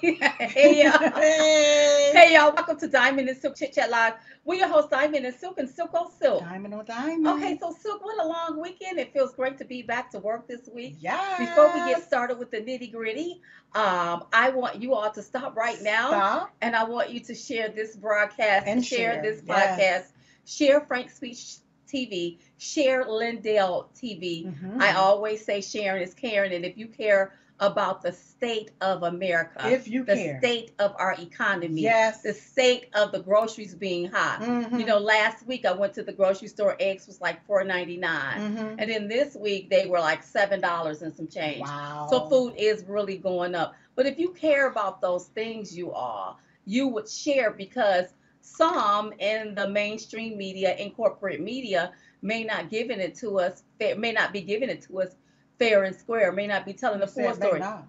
hey, y'all. Hey. hey, y'all. Welcome to Diamond and Silk Chit Chat Live. We're your host, Diamond and Silk, and Silk on Silk. Diamond on diamond. Okay, so Silk, what a long weekend. It feels great to be back to work this week. Yes. Before we get started with the nitty gritty, um, I want you all to stop right now, Stop. and I want you to share this broadcast, And share, share, this yes. podcast, share Frank Speech TV, share Lindell TV. Mhm. I always say sharing is caring, and if you care about the state of America, If you the care. state of our economy, Yes. the state of the groceries being high. Mhm. You know, last week I went to the grocery store, eggs was like four ninety nine, Mhm. and then this week they were like seven dollars and some change. Wow. So food is really going up. But if you care about those things, you all, you would share because some in the mainstream media and corporate media may not giving it to us, may not be giving it to us fair and square, may not be telling the full story. Uh,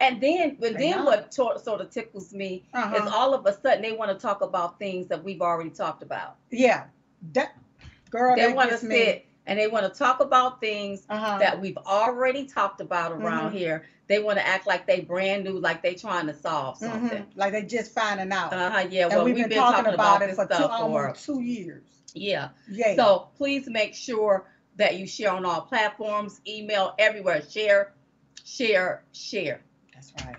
and then, but then not. what sort of tickles me is Uh-huh. all of a sudden they want to talk about things that we've already talked about. Yeah. That girl. they want to gets me. sit and they want to talk about things Uh-huh. that we've already talked about around Mhm. here. They want to act like they brand new, like they trying to solve something. Mhm. Like they just finding out. Uh-huh, yeah, and well, we've been, talking, about, it for two, for almost two years. yeah. Yeah. So please make sure that you share on all platforms, email everywhere, share, share, share. That's right.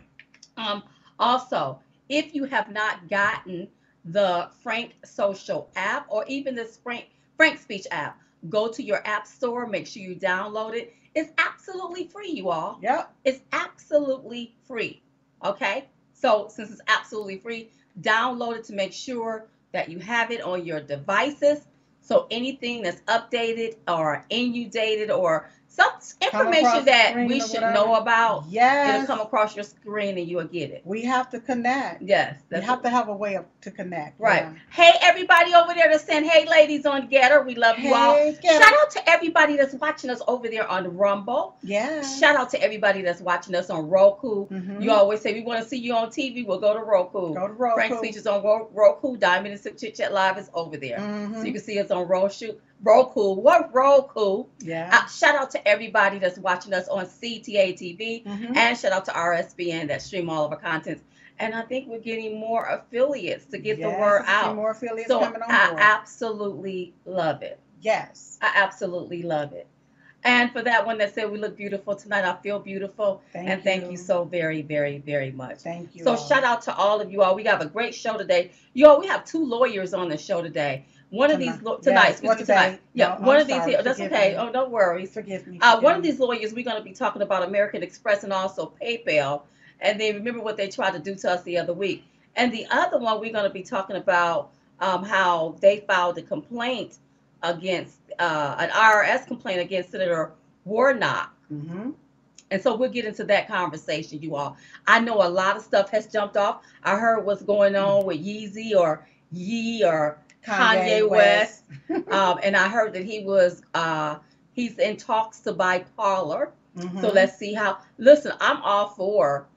Um, also, if you have not gotten the Frank Social app or even the Frank Frank Speech app, go to your app store. Make sure you download it. It's absolutely free, you all. Yep. It's absolutely free. Okay? So, since it's absolutely free, download it to make sure that you have it on your devices. So, anything that's updated or inundated or some information that we should know about, Yes. it'll come across your screen and you'll get it. we have to connect. Yes. We have to have a way of, to connect. Right. Yeah. Hey, everybody over there that's saying, hey, ladies on GETTR, we love you all. Hey, get Shout out to everybody that's watching us over there on Rumble. Yeah. Shout out to everybody that's watching us on Roku. Mhm. You always say we want to see you on TV. We'll go to Roku. Go to Roku. Frank Speeches on Roku. Diamond and Silk Chit Chat Live is over there. Mhm. So you can see us on Roku. Roku. What Roku? Yeah. Uh, shout out to everybody that's watching us on CTA TV. Mhm. And shout out to RSBN that stream all of our contents. And I think we're getting more affiliates to get the word there's a few out. More affiliates So coming on I board. absolutely love it. yes. I absolutely love it. And for that one that said we look beautiful tonight, I feel beautiful. Thank and thank you so very, very, very much. Thank you. So all. shout out to all of you all. We have a great show today. You all, we have two lawyers on the show today. One of these Tonight. lo- tonight, Yes, excuse what me, today? tonight. Yeah, No, one I'm of these here. That's Forgive okay. me. Oh, no worries. Forgive me. Uh, forgive one of these lawyers, we're going to be talking about American Express and also PayPal. And then remember what they tried to do to us the other week. And the other one, we're going to be talking about um, how they filed a complaint against uh, an IRS complaint against Senator Warnock. Mhm. And so we'll get into that conversation, you all. I know a lot of stuff has jumped off. I heard what's going on with Yeezy or Yee or Kanye West. um, and I heard that he was uh, he's in talks to buy Parler. So Mhm. let's see how. Listen, I'm all for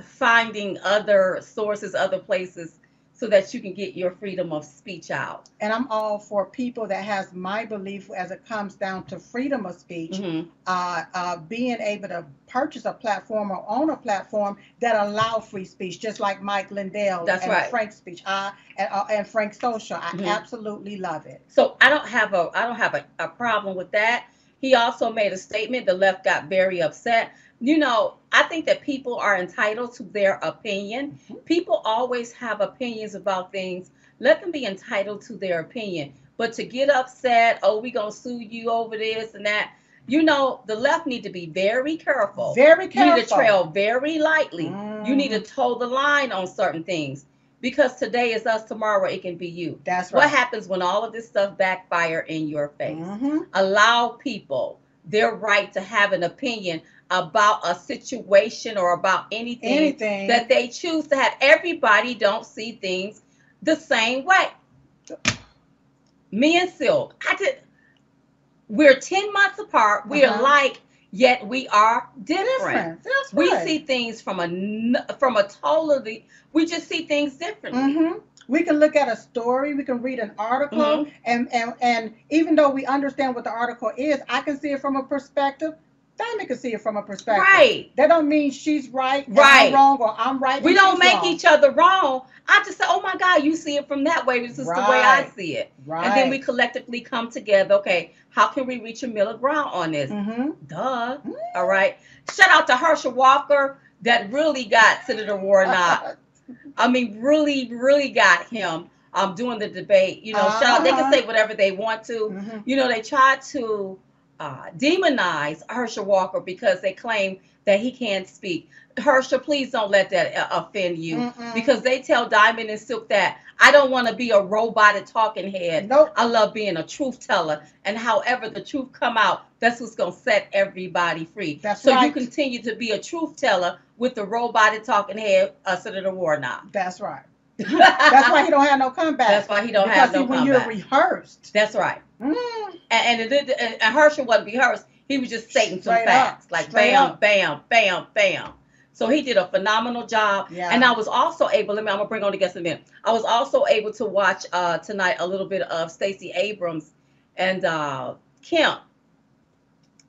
finding other sources, other places, so that you can get your freedom of speech out. and I'm all for people that has my belief as it comes down to freedom of speech, Mhm. uh, uh, being able to purchase a platform or own a platform that allow free speech, just like Mike Lindell That's and right. Frank Speech, I, and, uh, and Frank Social. I Mhm. absolutely love it. So I don't have a I don't have a, a problem with that. He also made a statement. The left got very upset. You know, I think that people are entitled to their opinion. People always have opinions about things. Let them be entitled to their opinion. But to get upset, oh, we gonna sue you over this and that. You know, the left need to be very careful. Very You careful. need to trail very lightly. You need to Mhm. toe the line on certain things. Because today is us, tomorrow it can be you. That's right. What happens when all of this stuff backfire in your face? Mhm. Allow people their right to have an opinion about a situation or about anything, Anything that they choose to have. Everybody don't see things the same way. Me and Silk, I did. We're ten months apart. We are Uh-huh. like, yet we are different. different. That's We see things from a from a totally. We just see things differently. hmm We can look at a story, we can read an article, Mhm. and, and and even though we understand what the article is, I can see it from a perspective Diamond can see it from a perspective. Right. That don't mean she's right, Right. I'm wrong, or I'm right. We don't make wrong. each other wrong. I just say, oh my God, you see it from that way. This is the way I see it. Right. And then we collectively come together. Okay, how can we reach a middle ground on this? Mm-hmm. Duh. All right. Shout out to Herschel Walker that really got Senator Warnock. I mean, really, really got him um doing the debate. You know, shout out. They can Uh-huh. say whatever they want to. hmm You know, they tried to uh, demonize Herschel Walker because they claim that he can't speak. Herschel, please don't let that uh, offend you Mm-mm. because they tell Diamond and Silk that I don't want to be a robotic talking head. Nope. I love being a truth teller, and however the truth come out, that's what's gonna set everybody free. That's so you continue to be a truth teller with the robotic talking head, uh, Senator Warnock. That's right. That's why he don't have no comeback. That's why he don't because have no when comeback. you're rehearsed. That's right. Mm, And, and, it, and, and Herschel wasn't rehearsed. He was just stating some facts, up, like straight bam, up. bam, bam, bam. So he did a phenomenal job. yeah. And I was also able, let me, I'm gonna bring on the guest in a minute. I was also able to watch uh, tonight a little bit of Stacey Abrams and uh, Kemp.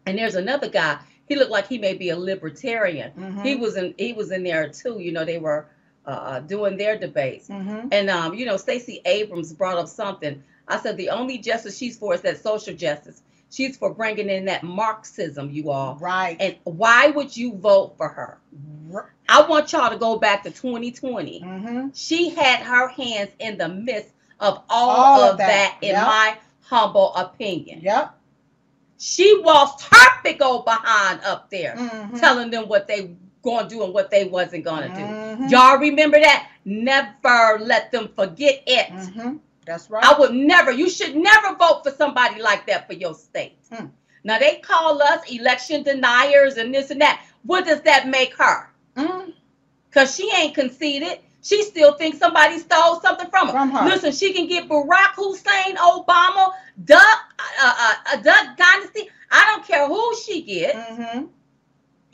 And there's another guy. He looked like he may be a libertarian. Mhm. He was in, he was in there too. You know, they were uh, doing their debates. Mhm. And um, you know, Stacey Abrams brought up something. I said the only justice she's for is that social justice. She's for bringing in that Marxism, you all. Right. And why would you vote for her? I want y'all to go back to 2020. Mhm. She had her hands in the midst of all, All of of that, that, in yep. my humble opinion. Yep. She waltzed her big old behind up there, Mhm. telling them what they gonna do and what they wasn't gonna do. Mhm. Y'all remember that? Never let them forget it. Mhm. That's right. I would never, you should never vote for somebody like that for your state. Hmm. Now they call us election deniers and this and that. What does that make her? Mm, Because she ain't conceded. She still thinks somebody stole something from her. From her. Listen, she can get Barack Hussein, Obama, Duck, uh, uh, uh, Duck Dynasty. I don't care who she gets. mhm.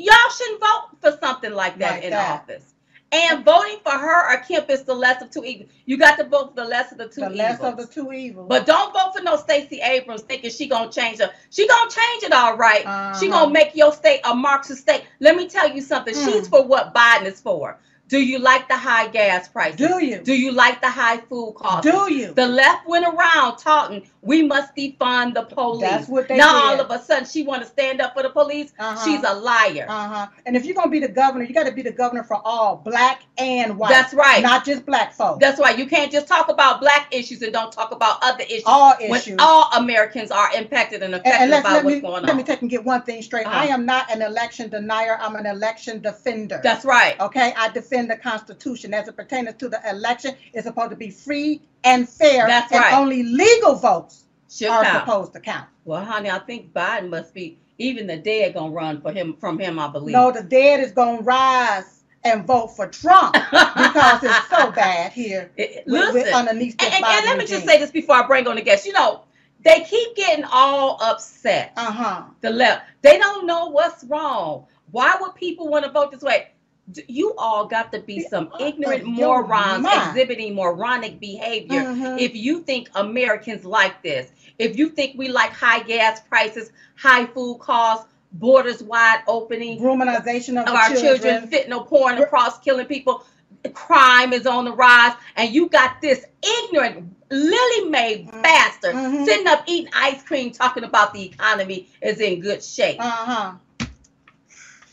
Y'all shouldn't vote for something like that Like in that. office. And voting for her or Kemp is the less of two evils. You got to vote for the less of the two The evils. less of the two evils. But don't vote for no Stacey Abrams thinking she gonna change her. She gonna change it all right. She Uh-huh. gonna make your state a Marxist state. Let me tell you something. Mm. She's for what Biden is for. Do you like the high gas prices? Do you? Do you like the high food costs? Do you? The left went around talking, we must defund the police. That's what they now did. all of a sudden she want to stand up for the police. Uh-huh. She's a liar. Uh-huh. And if you're gonna be the governor, you got to be the governor for all, black and white. That's right. Not just black folks. That's why you can't just talk about black issues and don't talk about other issues. all when issues. all Americans are impacted and and, affected and let's, about what's me going on. let me take and get one thing straight. Uh-huh. I am not an election denier. I'm an election defender. That's right. okay. I defend the Constitution as it pertains to the election. It's supposed to be free and fair. That's and right. only legal votes Should are count. supposed to count. Well, honey, I think Biden must be even the dead gonna run for him from him. I believe. No, the dead is gonna rise and vote for Trump because it's so bad here. It- with- with Listen, underneath this and, and, let me just say this before I bring on the guest. You know, they keep getting all upset. Uh huh. The left, they don't know what's wrong. Why would people want to vote this way? You all got to be some ignorant morons exhibiting moronic behavior. Mhm. If you think Americans like this, if you think we like high gas prices, high food costs, borders wide opening, Ruminization of, of our children. children, fentanyl pouring across, killing people, crime is on the rise, and you got this ignorant, lily made Mhm. bastard Mhm. sitting up eating ice cream, talking about the economy is in good shape. Uh huh.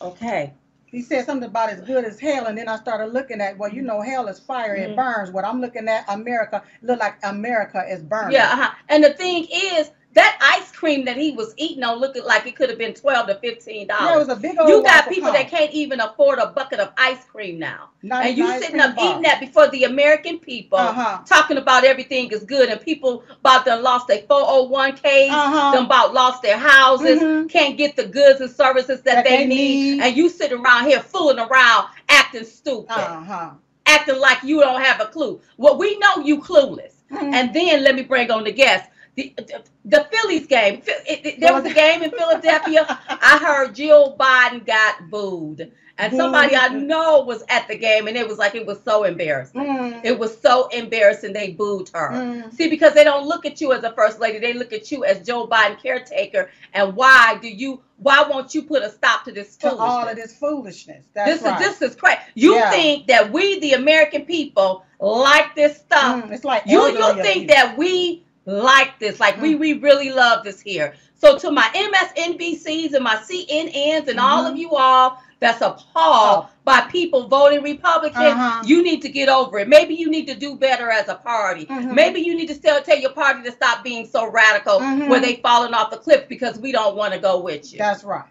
Okay. He said something about as good as hell, and then I started looking at, well, you know, hell is fire, Mhm. it burns. What I'm looking at, America, look like America is burning. Yeah, uh-huh. and the thing is, that ice cream that he was eating on looked like it could have been twelve to fifteen Yeah, it dollars. was a big old. You got people that can't even afford a bucket of ice cream now, and you sitting up bar. eating that before the American people. Uh-huh. talking about everything is good and people about to lost their 401ks, Uh-huh. them about lost their houses, Mhm. can't get the goods and services that, That they, they need, need. and you sitting around here fooling around, acting stupid, Uh-huh. acting like you don't have a clue. Well, we know you clueless. Mhm. And then let me bring on the guest. The, the, the Phillies game. It- it- there was a game in Philadelphia. I heard Jill Biden got booed. And somebody I know was at the game, and it was like it was so embarrassing. Mm, It was so embarrassing. They booed her. mm. See, because they don't look at you as a first lady, they look at you as Joe Biden caretaker. And why do you? Why won't you put a stop to this To foolishness? all of this foolishness. That's this right. is this is crazy. You Yeah. think that we, the American people, like this stuff? Mm, it's like You you think that we like this? Like we Mm. we really love this here. So to my MSNBCs and my CNNs and all of Mhm. you all that's appalled by people voting Republican, Uh-huh. you need to get over it. Maybe you need to do better as a party. Mhm. Maybe you need to still tell your party to stop being so radical Mhm. where they falling off the cliff because we don't want to go with you. That's right.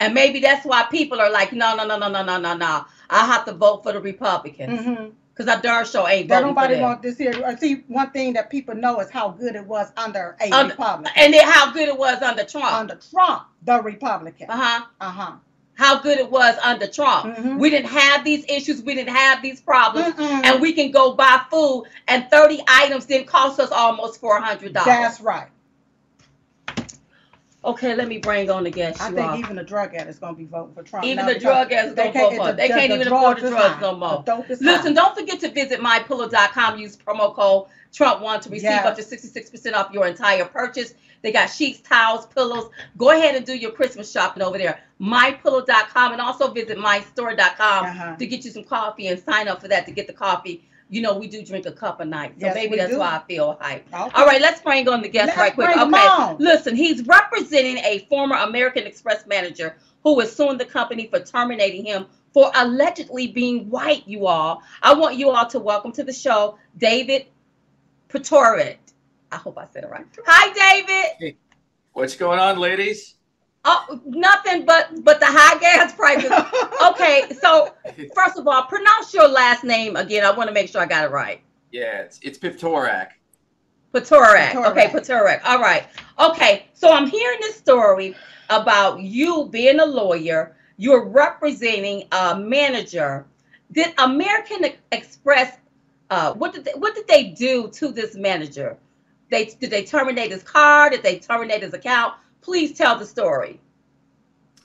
and maybe that's why people are like, no, no, no, no, no, no, no, no. I have to vote for the Republicans Mm-hmm. Because I darn sure ain't voting for nobody want this here. Uh, See, one thing that people know is how good it was under a Under- Republican. And then how good it was under Trump. Under Trump, the Republican. Uh huh. Uh huh. How good it was under Trump. Mhm. We didn't have these issues. We didn't have these problems. Mm-mm. And we can go buy food, and 30 items didn't cost us almost $400. That's right. Okay, let me bring on the guest. I think even the drug addicts gonna be voting for Trump. Even now the drug addicts don't vote for. They can't even afford the drugs is no more. Listen, high. don't forget to visit mypillow.com. Use promo code Trump1 to receive Yes. up to 66% off your entire purchase. They got sheets, towels, pillows. Go ahead and do your Christmas shopping over there. Mypillow.com and also visit mystore.com Uh-huh. to get you some coffee and sign up for that to get the coffee. You know, we do drink a cup a night. So Yes, maybe that's do. why I feel hype. Okay. All right, let's bring on the guest Let's right quick. bring him okay, on. listen, he's representing a former American Express manager who is suing the company for terminating him for allegedly being white. You all, I want you all to welcome to the show David Pretorit. I hope I said it right. Hi, David. Hey. What's going on, ladies? Oh, nothing but but the high gas prices. Okay, so first of all, pronounce your last name again. I want to make sure I got it right. Yeah, it's it's Pivtorak. Patorak. Patorak. Okay, Patorak. All right. Okay, so I'm hearing this story about you being a lawyer. You're representing a manager. Did American Express? Uh, what did they, what did they do to this manager? They did they terminate his card? Did they terminate his account? Please tell the story.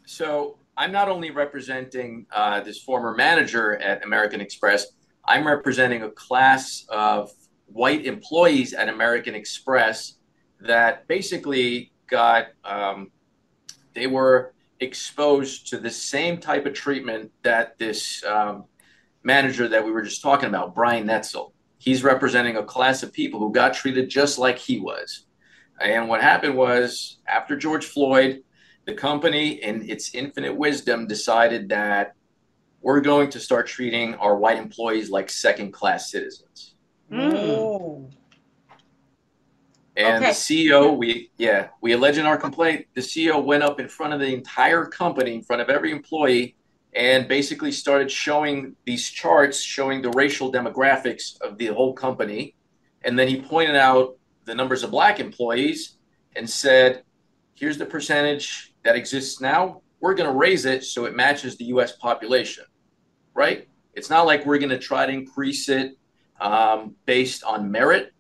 So I'm not only representing uh, this former manager at American Express, I'm representing a class of white employees at American Express that basically got um, they were exposed to the same type of treatment that this um, manager that we were just talking about, Brian Netzel. He's representing a class of people who got treated just like he was. And what happened was after George Floyd, the company, in its infinite wisdom, decided that we're going to start treating our white employees like second class citizens. Mm. And Okay. the CEO, we yeah, we allege in our complaint, the CEO went up in front of the entire company, in front of every employee, and basically started showing these charts showing the racial demographics of the whole company. And then he pointed out the numbers of black employees and said, here's the percentage that exists now. We're going to raise it so it matches the US population, right? It's not like we're going to try to increase it um, based on merit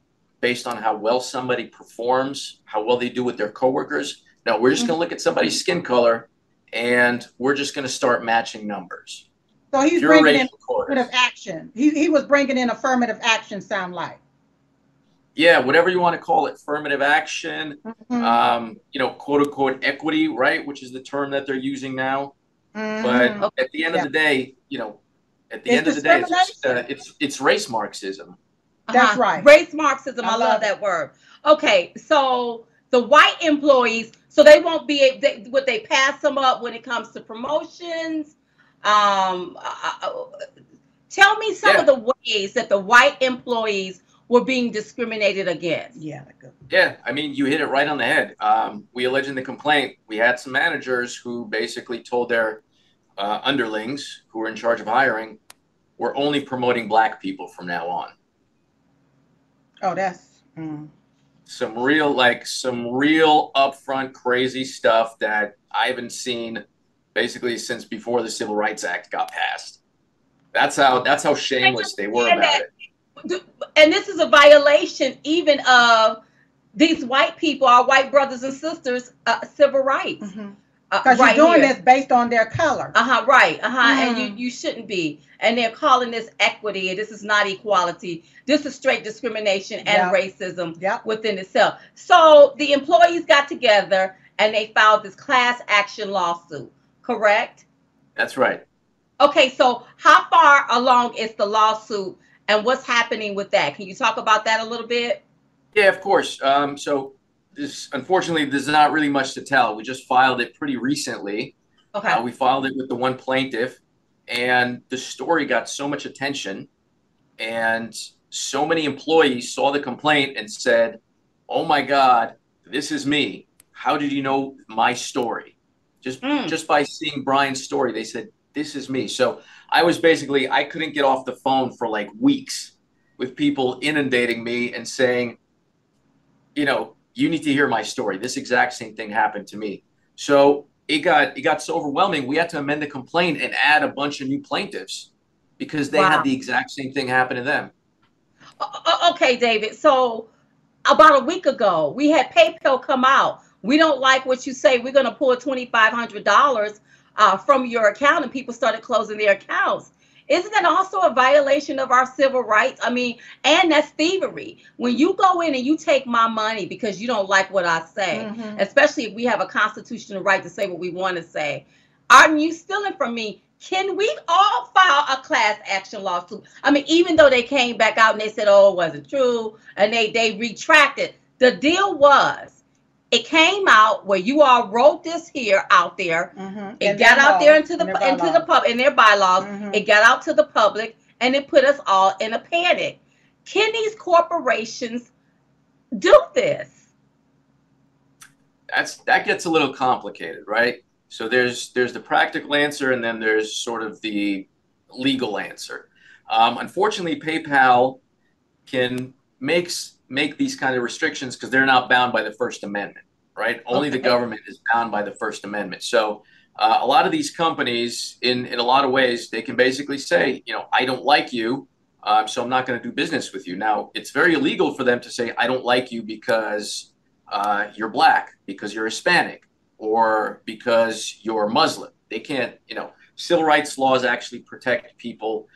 based on how well somebody performs, how well they do with their coworkers. No, we're just going to look at somebody's skin color and we're just going to start matching numbers. So he's You're bringing in affirmative action. He, he was bringing in affirmative action, sound like. Yeah, whatever you want to call it, affirmative action, Mhm. um, you know, quote unquote equity, right? Which is the term that they're using now. Mhm. But at the end Yeah. of the day, you know, at the It's end of the day, it's, just, uh, it's it's race Marxism. That's right. Uh-huh. Race Marxism. I, I love, love that word. Okay, so the white employees, so they won't be able. They, would they pass them up when it comes to promotions? Um, uh, uh, tell me some Yeah. of the ways that the white employees were being discriminated against. Yeah. Yeah, I mean, you hit it right on the head. Um, we allege in the complaint we had some managers who basically told their uh, underlings who were in charge of hiring, we're only promoting black people from now on. Oh, that's. Mm. Some real, like, some real upfront crazy stuff that I haven't seen basically since before the Civil Rights Act got passed. That's how that's how shameless they were about that. it. And this is a violation even of these white people, our white brothers and sisters, uh, civil rights. Mhm. Uh, Because right you're doing here. this based on their color. Uh-huh, right. Uh-huh. And you Mm. you shouldn't be. And they're calling this equity, and this is not equality. This is straight discrimination and Yeah. racism Yep. within itself. So the employees got together and they filed this class action lawsuit, correct? That's right. Okay, so how far along is the lawsuit and what's happening with that? Can you talk about that a little bit? Yeah, of course. Um, so this, unfortunately, there's not really much to tell. We just filed it pretty recently. Okay. Uh, we filed it with the one plaintiff, and the story got so much attention, and so many employees saw the complaint and said, "Oh my God, this is me. How did you know my story?" Just Mm. just by seeing Brian's story, they said, "This is me." So I was basically I couldn't get off the phone for like weeks with people inundating me and saying, you know, you need to hear my story. This exact same thing happened to me. So it got it got so overwhelming. We had to amend the complaint and add a bunch of new plaintiffs because they Wow. had the exact same thing happen to them. Okay, David. So about a week ago, we had PayPal come out. We don't like what you say. We're going to pull twenty five hundred dollars uh, from your account, and people started closing their accounts. Isn't that also a violation of our civil rights? I mean, and that's thievery. When you go in and you take my money because you don't like what I say, Mhm. especially if we have a constitutional right to say what we want to say. Aren't you stealing from me? Can we all file a class action lawsuit? I mean, even though they came back out and they said, "Oh, it wasn't true," and they they retracted. The deal was, it came out where you all wrote this here out there. Mhm. It In got out there into the in their into the bylaws. pub in their bylaws. Mhm. It got out to the public, and it put us all in a panic. Can these corporations do this? That's that gets a little complicated, right? So there's there's the practical answer and then there's sort of the legal answer. Um, unfortunately, PayPal can makes make these kind of restrictions because they're not bound by the First Amendment, right? Only the government is bound by the First Amendment. So uh, a lot of these companies, in in a lot of ways, they can basically say, you know, I don't like you, um, so I'm not going to do business with you. Now, it's very illegal for them to say, I don't like you because uh, you're black, because you're Hispanic, or because you're Muslim. They can't, you know, civil rights laws actually protect people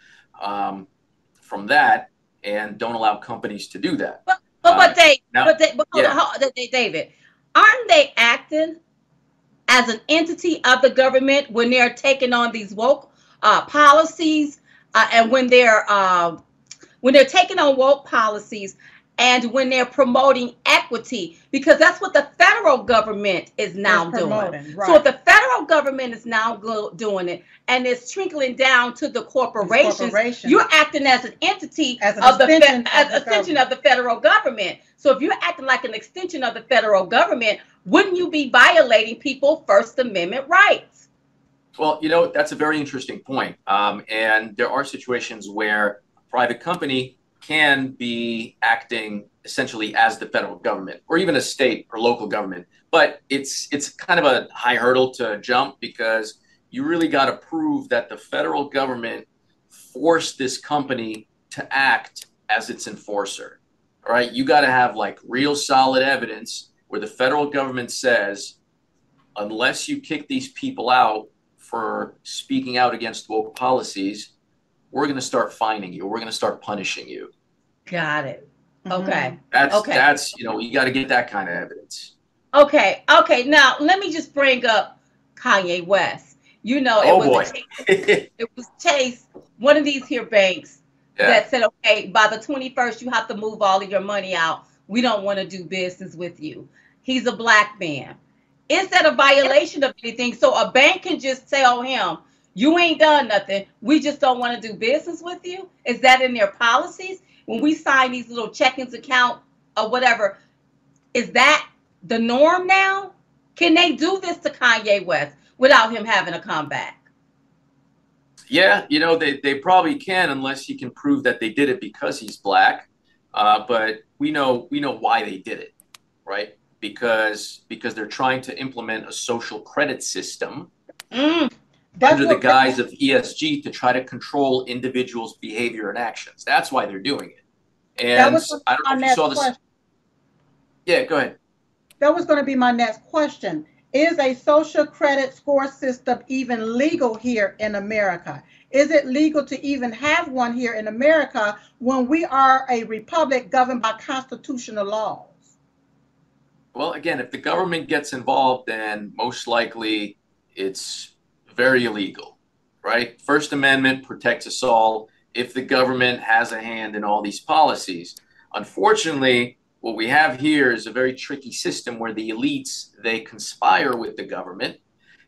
um, from that and don't allow companies to do that. But but Uh, they now- but they but yeah. hold on, David, aren't they acting as an entity of the government when they're taking on these woke uh, policies uh, and when they're uh, when they're taking on woke policies and when they're promoting equity because that's what the federal government is now It's doing. promoting, So if the federal government is now go- doing it and it's trickling down to the corporations, corporations. you're acting as an entity As an of the fe- extension of as the extension of the federal government. So if you're acting like an extension of the federal government, wouldn't you be violating people's First Amendment rights? Well, you know, that's a very interesting point. Um, and there are situations where a private company can be acting essentially as the federal government or even a state or local government. But it's it's kind of a high hurdle to jump because you really got to prove that the federal government forced this company to act as its enforcer. All right, you got to have like real solid evidence where the federal government says unless you kick these people out for speaking out against woke policies, we're going to start fining you. We're going to start punishing you. Got it. Mhm. Okay. That's Okay. that's you know you got to get that kind of evidence. Okay. Okay. Now let me just bring up Kanye West. You know, it Oh, was boy. A, it was Chase, one of these here banks yeah. that said, okay, by the 21st, you have to move all of your money out. We don't want to do business with you. He's a black man. Is that a violation of anything? So a bank can just tell him, you ain't done nothing. We just don't want to do business with you. Is that in their policies? When we sign these little checkings account or whatever, is that the norm now? Can they do this to Kanye West without him having a come back? Yeah, you know they, they probably can unless you can prove that they did it because he's black. Uh, but we know we know why they did it, right? Because because they're trying to implement a social credit system Mm, That's under the guise of ESG to try to control individuals' behavior and actions. That's why they're doing it. And I don't know if you saw this. question. Yeah, go ahead. That was going to be my next question. is a social credit score system even legal here in America? Is it legal to even have one here in America when we are a republic governed by constitutional laws? Well, again, if the government gets involved, then most likely it's very illegal, right? First Amendment protects us all if the government has a hand in all these policies. Unfortunately, what we have here is a very tricky system where the elites they conspire with the government,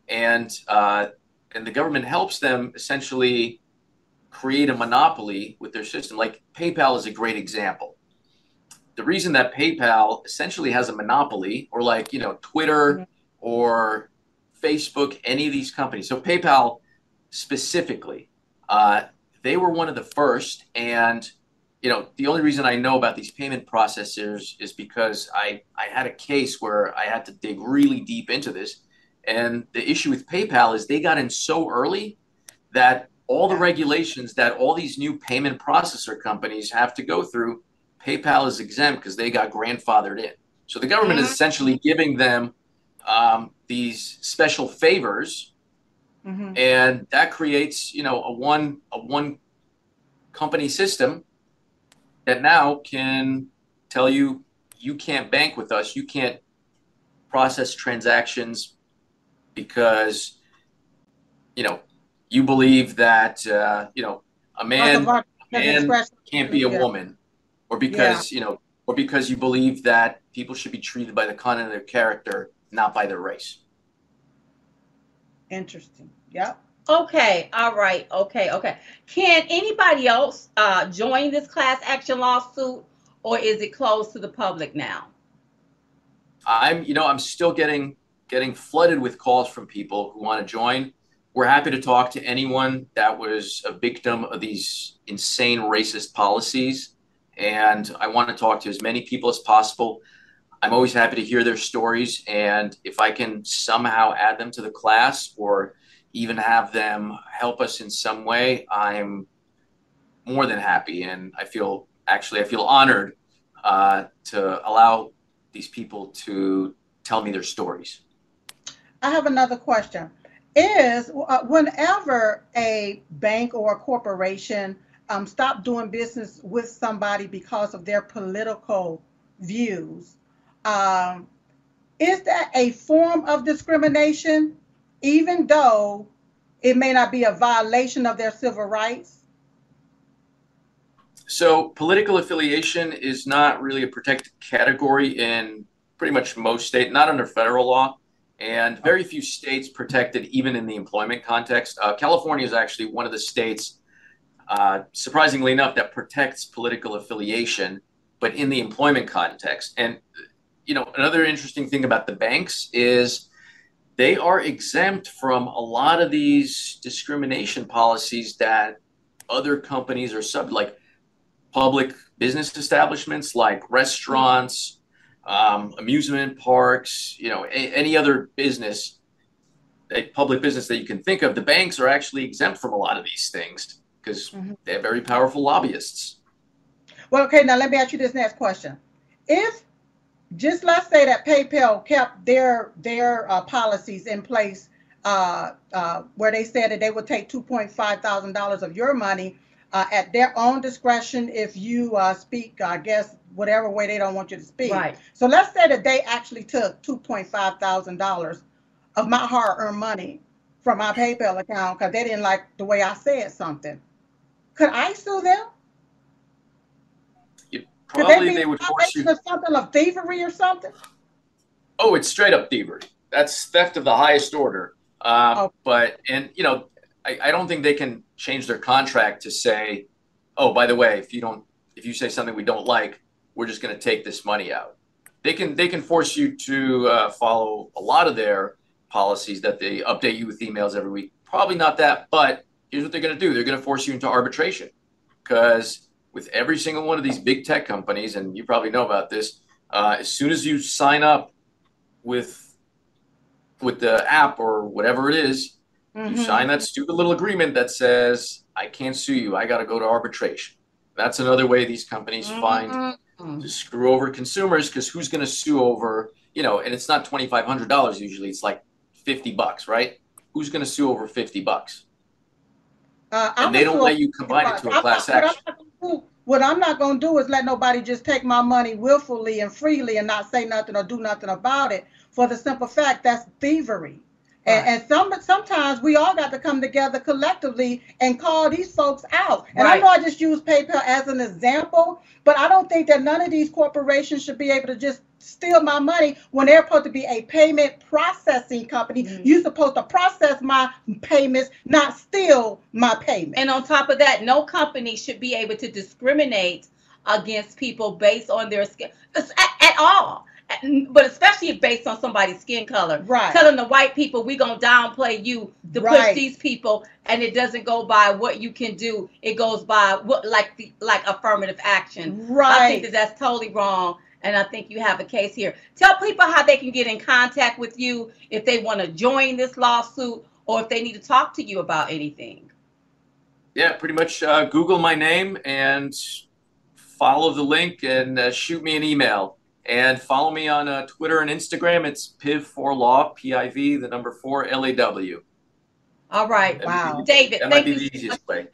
and uh, and the government helps them essentially create a monopoly with their system. Like PayPal is a great example the reason that PayPal essentially has a monopoly, or like you know Twitter mm-hmm. or Facebook, any of these companies. So PayPal specifically, uh, they were one of the first, and you know the only reason I know about these payment processors is because I I had a case where I had to dig really deep into this, and the issue with PayPal is they got in so early that all the regulations that all these new payment processor companies have to go through PayPal is exempt because they got grandfathered in. So the government is mm-hmm. essentially giving them um, these special favors, mm-hmm. and that creates, you know, a one a one company system that now can tell you you can't bank with us, you can't process transactions because you know you believe that uh, you know a man, man can't be a woman or because yeah. you know, or because you believe that people should be treated by the content of their character, not by their race. Interesting. Yep. Okay. All right. Okay. Okay. Can anybody else uh, join this class action lawsuit, or is it closed to the public now? I'm, you know, I'm still getting getting flooded with calls from people who want to join. We're happy to talk to anyone that was a victim of these insane racist policies and I want to talk to as many people as possible. I'm always happy to hear their stories, and if I can somehow add them to the class or even have them help us in some way, I'm more than happy, and I feel actually I feel honored uh, to allow these people to tell me their stories. I have another question. Is uh, whenever a bank or a corporation um, stop doing business with somebody because of their political views. Um, is that a form of discrimination, even though it may not be a violation of their civil rights? So, political affiliation is not really a protected category in pretty much most states, not under federal law, and very few states protected even in the employment context. Uh, California is actually one of the states uh, surprisingly enough, that protects political affiliation, but in the employment context. And you know, another interesting thing about the banks is they are exempt from a lot of these discrimination policies that other companies are sub like public business establishments like restaurants um, amusement parks you know a, any other business a public business that you can think of the banks are actually exempt from a lot of these things because mm-hmm. they're very powerful lobbyists. Well, okay, now let me ask you this next question. If just let's say that PayPal kept their their uh, policies in place uh, uh, where they said that they would take two point five thousand dollars of your money uh, at their own discretion if you uh, speak, I guess, whatever way they don't want you to speak. Right. So let's say that they actually took two point five thousand dollars of my hard-earned money from my PayPal account because they didn't like the way I said something. Could I sue them? Probably they, would force you. Something of thievery or something. Oh, it's straight up thievery. That's theft of the highest order. Um, oh. But and you know, I, I don't think they can change their contract to say, oh, by the way, if you don't, if you say something we don't like, we're just going to take this money out. They can they can force you to uh, follow a lot of their policies that they update you with emails every week. Probably not that, but here's what they're going to do they're going to force you into arbitration because with every single one of these big tech companies and you probably know about this uh, as soon as you sign up with with the app or whatever it is, mm-hmm. you sign that stupid little agreement that says i can't sue you i got to go to arbitration that's another way these companies mm-hmm. find to screw over consumers because who's going to sue over you know, and it's not twenty five hundred dollars usually. It's like fifty bucks, right? Who's going to sue over fifty bucks? Uh, And they don't let you combine it to a class not- what I'm action. Not gonna do- What I'm not gonna do is let nobody just take my money willfully and freely and not say nothing or do nothing about it for the simple fact that's thievery. And, Right. and some sometimes we all got to come together collectively and call these folks out. And I know I just use PayPal as an example, but I don't think that none of these corporations should be able to just steal my money when they're supposed to be a payment processing company. Mhm. You're supposed to process my payments, not steal my payment. And on top of that, no company should be able to discriminate against people based on their skin at, at all. But especially based on somebody's skin color. Right. Telling the white people we gonna downplay you to push these people, and it doesn't go by what you can do. It goes by what like the like affirmative action. Right. I think that that's totally wrong, and I think you have a case here. Tell people how they can get in contact with you if they want to join this lawsuit or if they need to talk to you about anything. Yeah, pretty much. Uh, Google my name and follow the link and uh, shoot me an email. And follow me on uh, Twitter and Instagram. It's Piv4Law, P I V, the number four, L A W. All right, That Wow. be- David. That might be you. the easiest way.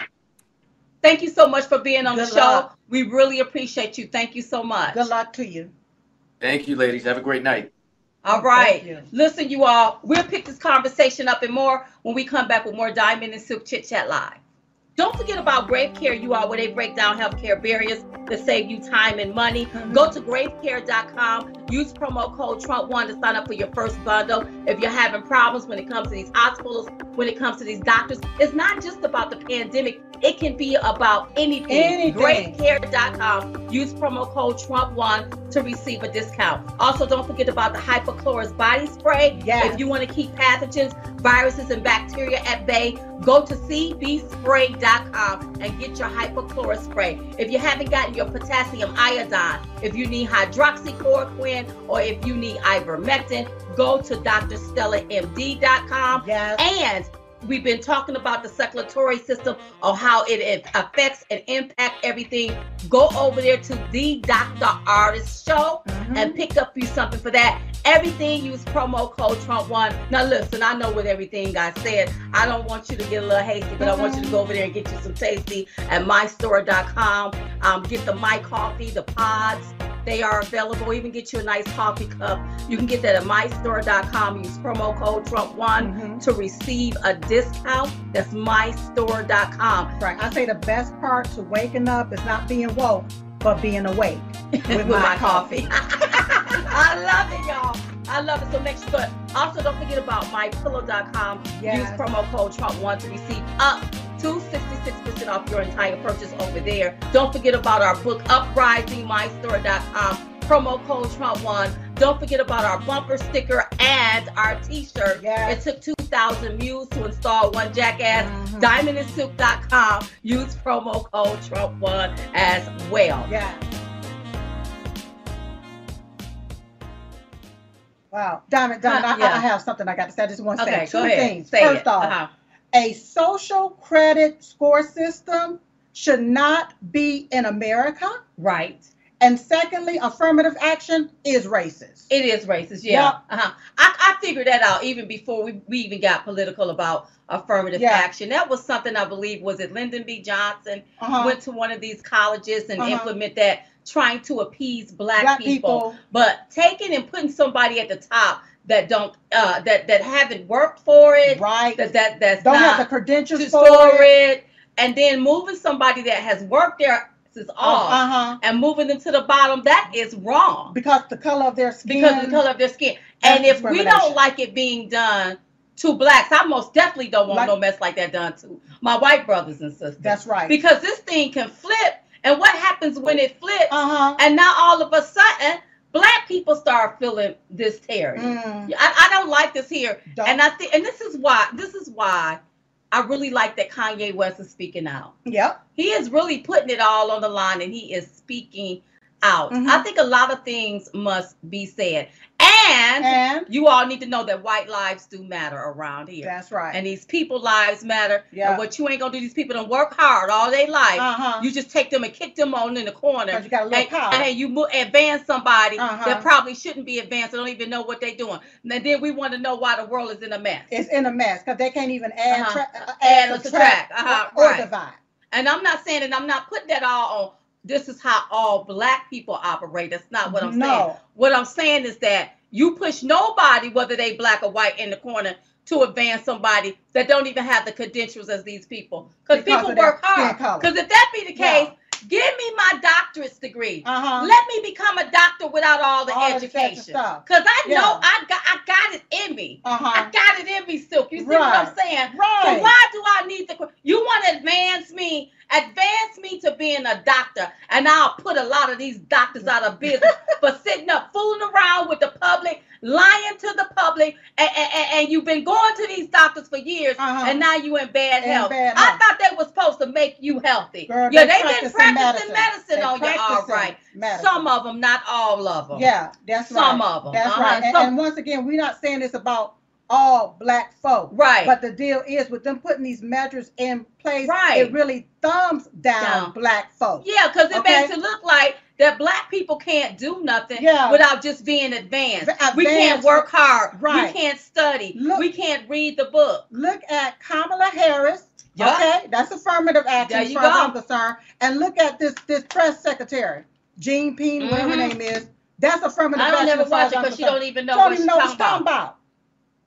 Thank you so much for being on the Good show. We really appreciate you. Thank you so much. Good luck to you. Thank you, ladies. Have a great night. All right. Thank you. Listen, you all, we'll pick this conversation up and more when we come back with more Diamond and Silk Chit Chat Live. Don't forget about Grave Care, you all, where they break down healthcare barriers to save you time and money. Mm-hmm. Go to gravecare.com. Use promo code Trump1 to sign up for your first bundle. If you're having problems when it comes to these hospitals, when it comes to these doctors, it's not just about the pandemic. It can be about anything. Anything. Gravecare.com. Use promo code Trump1 to receive a discount. Also, don't forget about the Hypochlorous body spray. Yes. If you want to keep pathogens, viruses, and bacteria at bay, go to cbspray.com and get your hypochlorous spray. If you haven't gotten your potassium iodine, if you need hydroxychloroquine, or if you need ivermectin, go to drstellamd.com. Yes. And we've been talking about the circulatory system or how it affects and impact everything. Go over there to the Dr. Artist Show Mhm. and pick up you something for that. Everything use promo code Trump1. Now listen, I know what everything I said. I don't want you to get a little hasty, but I want you to go over there and get you some tasty at mystore.com. Um, get the My Coffee, the pods. They are available. Even get you a nice coffee cup. You can get that at mystore.com. Use promo code Trump1 Mhm. to receive a discount. That's mystore.com. Right. I say the best part to waking up is not being woke, but being awake. with, my, coffee. I love it, y'all. I love it. So make sure. But also, don't forget about mypillow.com. Use promo code Trump1 to receive up to 66% off your entire purchase over there. Don't forget about our book, Uprising, mystore.com. Promo code Trump1. Don't forget about our bumper sticker and our t-shirt. Yes. It took 2,000 mules to install one jackass. Mhm. DiamondandSilk.com. Use promo code Trump1 as well. Yes. Wow. Diamond, Diamond, I, Yeah. I have something I got to say. I just want to Okay, say two ahead. things. Say First it. off, Uh-huh. a social credit score system should not be in America. Right. And secondly, affirmative action is racist. It is racist, yeah. Yeah. Uh-huh. I, I figured that out even before we, we even got political about affirmative Yeah. action. That was something I believe was it Lyndon B. Johnson Uh-huh. went to one of these colleges and Uh-huh. implement that, trying to appease black, Black people. people. But taking and putting somebody at the top that don't uh that that haven't worked for it, right. that that that's Don't not have the credentials for it. it, and then moving somebody that has worked there off Uh-huh. and moving them to the bottom, that is wrong. Because the color of their skin. because of the color of their skin. And if we don't like it being done to blacks, I most definitely don't want Like- no mess like that done to my white brothers and sisters. That's right. Because this thing can flip, and what happens when it flips? uh-huh. And now all of a sudden, black people start feeling this terror. Mm, I, I don't like this here, don't- and I think, and this is why, this is why I really like that Kanye West is speaking out yep. he is really putting it all on the line and he is speaking out. Mhm. I think a lot of things must be said. And, And you all need to know that white lives do matter around here. that's right. And these people lives matter. Yeah. And what you ain't gonna do, these people don't work hard all their life. uh-huh. You just take them and kick them on in the corner. You got a little And, power. and you advance somebody Uh-huh. that probably shouldn't be advanced. They don't even know what they're doing. And then we want to know why the world is in a mess. it's in a mess because they can't even add, Uh-huh. tra- uh, Add or subtract, subtract. Uh-huh, or, or right. divide. And I'm not saying, and I'm not putting that all on. This is how all black people operate. That's not what I'm saying. no. What I'm saying is that you push nobody, whether they black or white, in the corner to advance somebody that don't even have the credentials as these people. Because people work hard. Because if that be the Yeah. Give me my doctorate's degree. Uh-huh. Let me become a doctor without all the All of this extra education. Because I know I got I got it in me. I Uh-huh. got it in me, Silk. You see what I'm saying? Right. So why do I need the? You want to advance me? Advance me to being a doctor, and I'll put a lot of these doctors out of business for sitting up fooling around with the public, lying to the public, and, and, and- you've been going to these doctors for years, Uh-huh. and now you in bad In health. bad I thought they were supposed to make you healthy. Girl, yeah, they they've been practicing practicing medicine, on you, all right. medicine. Some of them, not all of them. Yeah, that's Some right. of them. That's Uh-huh. right. And, and once again, we're not saying this about all black folk. Right. But the deal is with them putting these measures in place, Right. it really thumbs down, Down. black folk. Yeah, because it Okay. makes it look like that black people can't do nothing Yeah. without just being advanced. Advanced. We can't work hard. Right. We can't study. Look- we can't read the book. Look at Kamala Harris. Yeah. Okay, that's affirmative action as far as. I'm concerned. And look at this this press secretary, Jean Peen, whatever her Mhm. name is. That's affirmative action. I don't never watch it because she don't even know She don't what even she's know what talking she's talking about. about.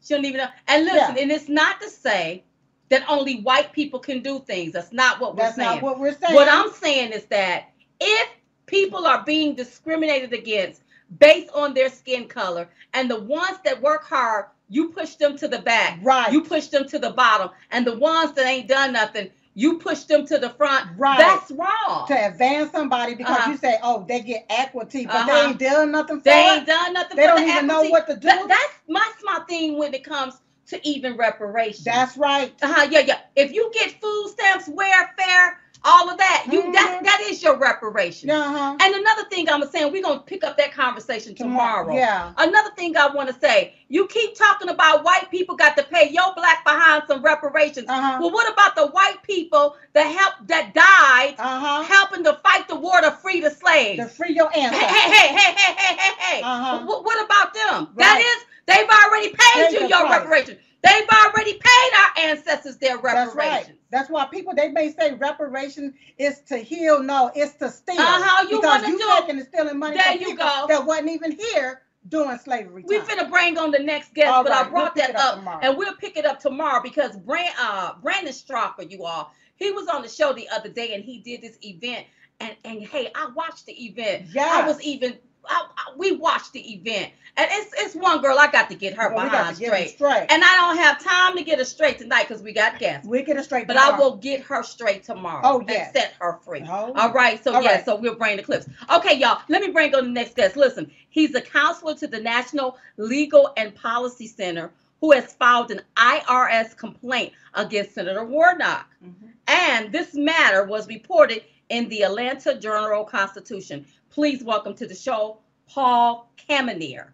She don't even know. And listen, Yeah. and it's not to say that only white people can do things. That's not what we're That's saying. not what we're saying. What I'm saying is that if people are being discriminated against based on their skin color, and the ones that work hard, you push them to the back. right. You push them to the bottom, and the ones that ain't done nothing, you push them to the front. Right. That's wrong. to advance somebody because Uh-huh. you say, oh, they get equity, but they Uh-huh. ain't done nothing for They it. ain't done nothing. They for don't the even know what to do. That- that's my my thing when it comes to even reparations. That's right. uh-huh, yeah, yeah. If you get food stamps, welfare, all of that, you that Mhm. that is your reparation. Uh-huh. And another thing I'm saying, we're gonna pick up that conversation tomorrow. Yeah. Another thing I want to say, you keep talking about white people got to pay your black behind some reparations. Uh-huh. Well, what about the white people that helped that died Uh-huh. helping to fight the war to free the slaves? To free your ancestors. hey, hey, hey, hey, hey, hey, hey. Uh-huh. What, what about them? That Right. is, they've already paid you your price. reparations. They've already paid our ancestors their reparations. That's right. That's why people they may say reparation is to heal. No, it's to steal. Uh-huh, you because you do- taking and stealing money There from you people go. that wasn't even here during slavery We time. finna bring on the next guest, All but I brought we'll that up tomorrow. and we'll pick it up tomorrow because Brand, uh, Brandon Stroffer, you all, he was on the show the other day and he did this event, and and hey, I watched the event. I was even, I, I- we watched the event, and it's it's one girl I got to get her Well, behind to get it straight, straight. and I don't have time to get her straight tonight because we got guests. we get it straight. But I will get her straight tomorrow. Oh, and yes. set her free. Oh, All right, so All yeah, right. so we'll bring the clips. Okay, y'all, let me bring on the next guest. Listen, he's a counselor to the National Legal and Policy Center who has filed an IRS complaint against Senator Warnock. Mhm. And this matter was reported in the Atlanta Journal Constitution. Please welcome to the show, Paul Kamener.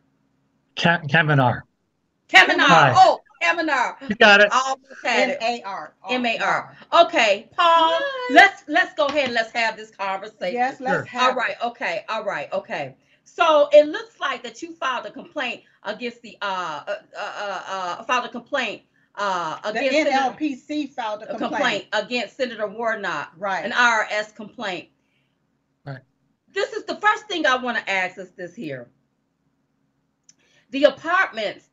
Ka- Kaminar. Kamenar. Hi. Oh, Kamenar. You got it. Almost had it. M-A-R. M-A-R. Okay, Paul, Hi. let's let's go ahead and let's have this conversation. Yes, let's Sure. have All right, okay, all right, okay. So it looks like that you filed a complaint against the uh uh uh, uh filed a complaint uh The against Senator, NLPC filed a a complaint. complaint against Senator Warnock, Right. an IRS complaint. This is the first thing I want to ask is this here. The apartments,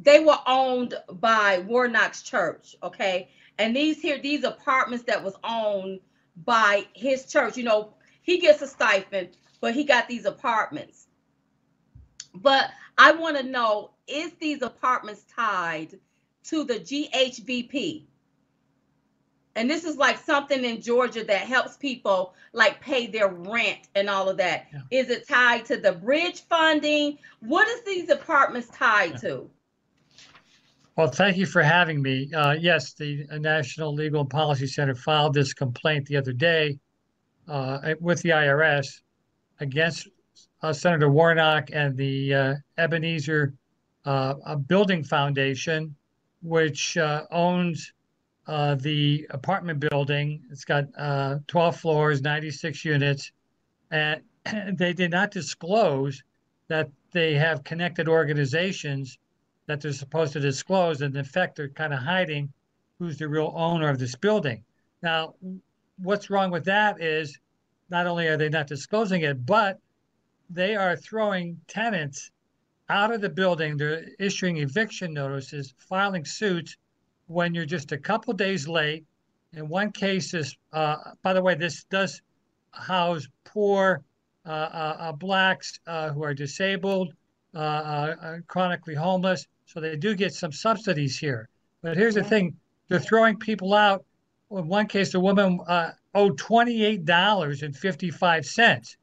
they were owned by Warnock's church, okay? And these here, these apartments that was owned by his church, you know, he gets a stipend, but he got these apartments. But I want to know, is these apartments tied to the GHVP? And this is like something in Georgia that helps people like pay their rent and all of that. Yeah. Is it tied to the bridge funding? What is these apartments tied Yeah. to? Well, thank you for having me. Uh, yes, the National Legal and Policy Center filed this complaint the other day uh, with the IRS against uh, Senator Warnock and the uh, Ebenezer uh, uh, Building Foundation, which uh, owns uh, the apartment building. It's got uh, 12 floors, 96 units, and they did not disclose that they have connected organizations that they're supposed to disclose. And in fact, they're kind of hiding who's the real owner of this building. Now, what's wrong with that is not only are they not disclosing it, but they are throwing tenants out of the building. They're issuing eviction notices, filing suits when you're just a couple days late. In one case, is uh, by the way, this does house poor uh, uh, uh blacks uh, who are disabled, uh, chronically homeless, so they do get some subsidies here. But here's the thing: they're throwing people out. In one case, the woman owed twenty-eight dollars and fifty-five cents,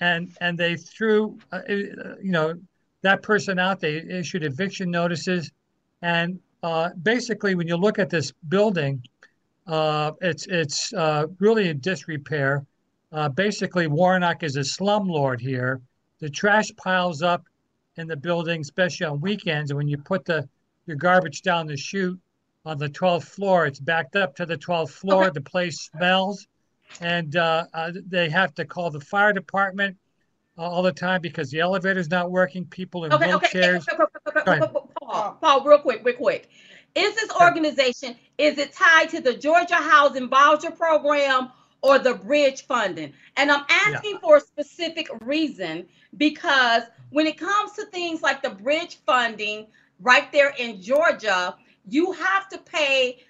and and they threw, you know, that person out. They issued eviction notices, and uh, basically, when you look at this building, uh, it's it's uh, really in disrepair. Uh, basically, Warnock is a slumlord here. The trash piles up in the building, especially on weekends. And when you put the your garbage down the chute on the 12th floor, it's backed up to the 12th floor. Okay. The place smells, and uh, uh, they have to call the fire department all the time because the elevator's not working. People in okay, wheelchairs. Okay. Paul, Paul, real quick, real quick. Is this organization is it tied to the Georgia Housing Voucher Program or the bridge funding? And I'm asking yeah. for a specific reason because when it comes to things like the bridge funding right there in Georgia, you have to pay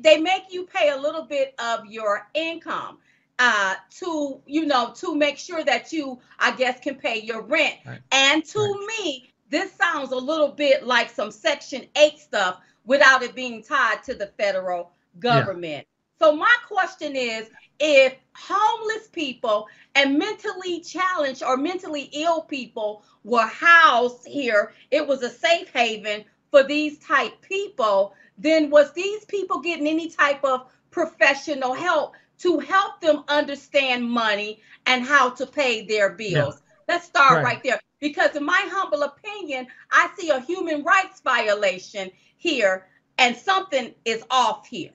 they make you pay a little bit of your income uh, to you know to make sure that you i guess can pay your rent right. and to right. me this sounds a little bit like some section 8 stuff without it being tied to the federal government yeah. so my question is if homeless people and mentally challenged or mentally ill people were housed here it was a safe haven for these type people then was these people getting any type of professional help to help them understand money and how to pay their bills. Yeah. Let's start right. right there. Because, in my humble opinion, I see a human rights violation here and something is off here.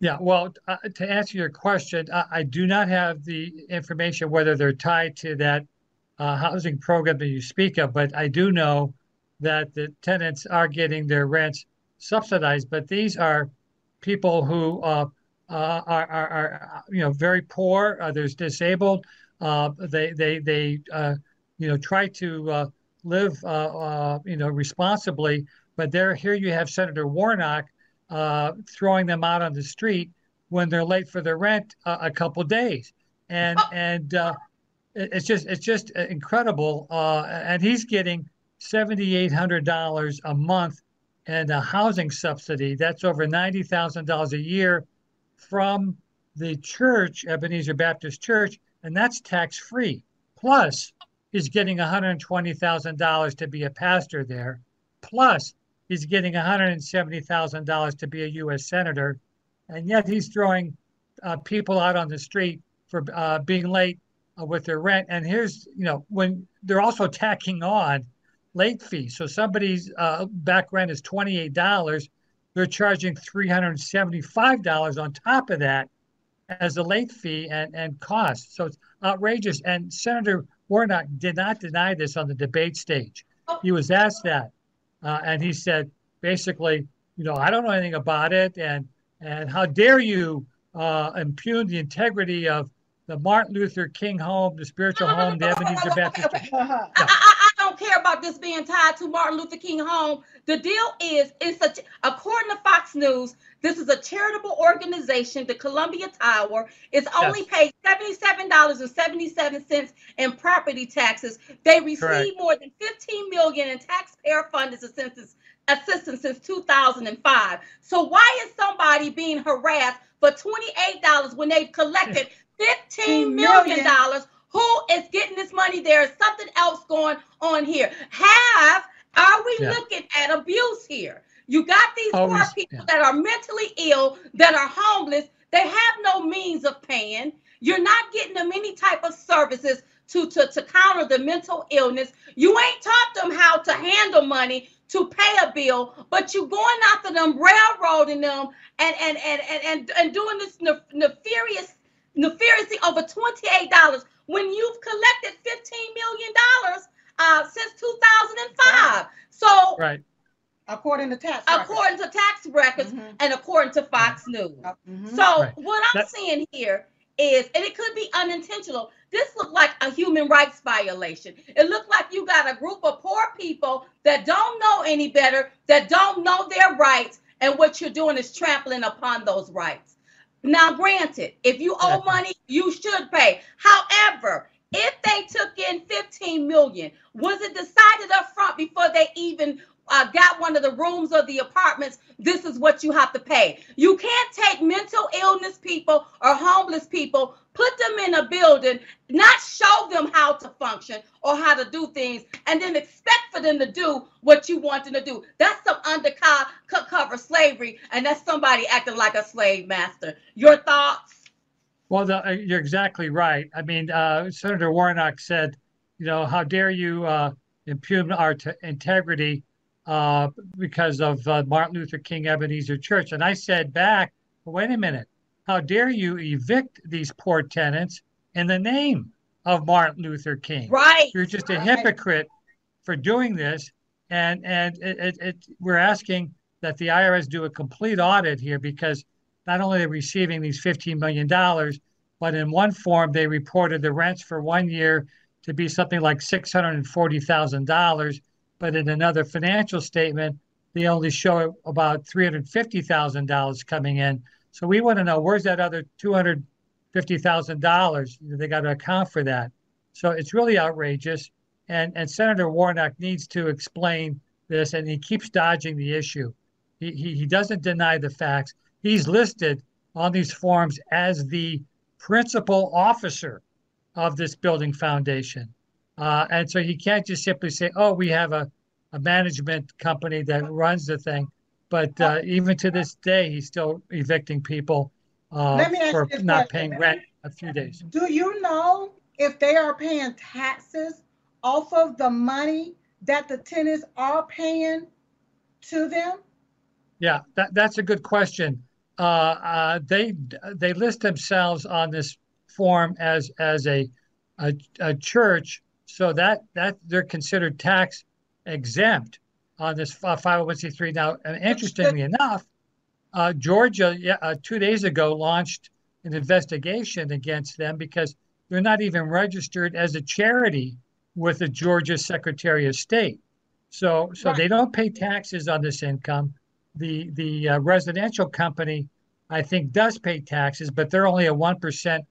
Yeah, well, uh, to answer your question, I, I, do not have the information whether they're tied to that uh, housing program that you speak of, but I do know that the tenants are getting their rents subsidized. But these are people who uh, uh, are, are, are, you know very poor. Uh, there's disabled. Uh, they they they you know try to uh, live uh, uh, you know responsibly. But there here you have Senator Warnock throwing them out on the street when they're late for their rent a couple days, and oh. and it's just it's just incredible. and he's getting seventy eight hundred dollars a month and a housing subsidy. That's over ninety thousand dollars a year from the church, Ebenezer Baptist Church, and that's tax free. Plus, he's getting $120,000 to be a pastor there. Plus, he's getting $170,000 to be a U.S. senator. And yet he's throwing uh, people out on the street for uh, being late uh, with their rent. And here's, you know, when they're also tacking on late fees. So somebody's uh, back rent is $28 they're charging $375 on top of that as a late fee and, and cost. So it's outrageous. And Senator Warnock did not deny this on the debate stage. He was asked that. Uh, and he said, basically, you know, I don't know anything about it. And, and how dare you uh, impugn the integrity of the Martin Luther King home, the spiritual home, the Ebenezer Baptist. Don't care about this being tied to Martin Luther King home. The deal is, it's such according to Fox News, this is a charitable organization. The Columbia Tower is only yes. paid seventy-seven dollars and seventy-seven cents in property taxes. They received more than fifteen million in taxpayer-funded assistance assistance since 2005. So why is somebody being harassed for $28 when they've collected $15 million. Who is getting this money? There is something else going on here. Have are we yeah. looking at abuse here? You got these Always, poor people yeah. that are mentally ill, that are homeless. They have no means of paying. You're not getting them any type of services to, to, to counter the mental illness. You ain't taught them how to handle money to pay a bill, but you going after them, railroading them, and and and and and, and doing this nefarious nefariously over twenty eight dollars when you've collected fifteen million dollars uh, since two thousand and five. So right. According to tax according records. to tax records Mhm. and according to Fox News. Mhm. So Right. what I'm That- seeing here is, and it could be unintentional. This looked like a human rights violation. It looked like you got a group of poor people that don't know any better, that don't know their rights, and what you're doing is trampling upon those rights. Now, granted, if you owe money, you should pay. However, if they took in 15 million, was it decided up front before they even uh, got one of the rooms or the apartments? This is what you have to pay. You can't take mental illness people or homeless people, put them in a building, not show them how to function or how to do things, and then expect for them to do what you want them to do. That's some undercover slavery, and that's somebody acting like a slave master. Your thoughts? Well, the, uh, you're exactly right. I mean, uh, Senator Warnock said, you know, how dare you uh, impugn our t- integrity uh, because of uh, Martin Luther King Ebenezer Church? And I said back, wait a minute, how dare you evict these poor tenants in the name of Martin Luther King? Right. You're just a Right. hypocrite for doing this, and and it, it, it, we're asking that the IRS do a complete audit here because not only are they receiving these $15 million, but in one form they reported the rents for one year to be something like $640,000, but in another financial statement they only show about $350,000 coming in. So we want to know where's that other $250,000? They got to account for that. So it's really outrageous. And, and Senator Warnock needs to explain this, and he keeps dodging the issue. He, he, he doesn't deny the facts. He's listed on these forms as the principal officer of this building foundation. Uh, and so he can't just simply say, oh, we have a, a management company that runs the thing. But uh, even to this day, he's still evicting people uh, Let me ask for not paying rent a few days. Do you know if they are paying taxes off of the money that the tenants are paying to them? Yeah, that, that's a good question. Uh, uh, they they list themselves on this form as as a a, a church, so that that they're considered tax exempt on this 501c3. Now, and interestingly enough, uh, Georgia yeah, uh, two days ago launched an investigation against them because they're not even registered as a charity with the Georgia Secretary of State. So so Right. they don't pay taxes on this income the the uh, residential company, I think, does pay taxes, but they're only a one percent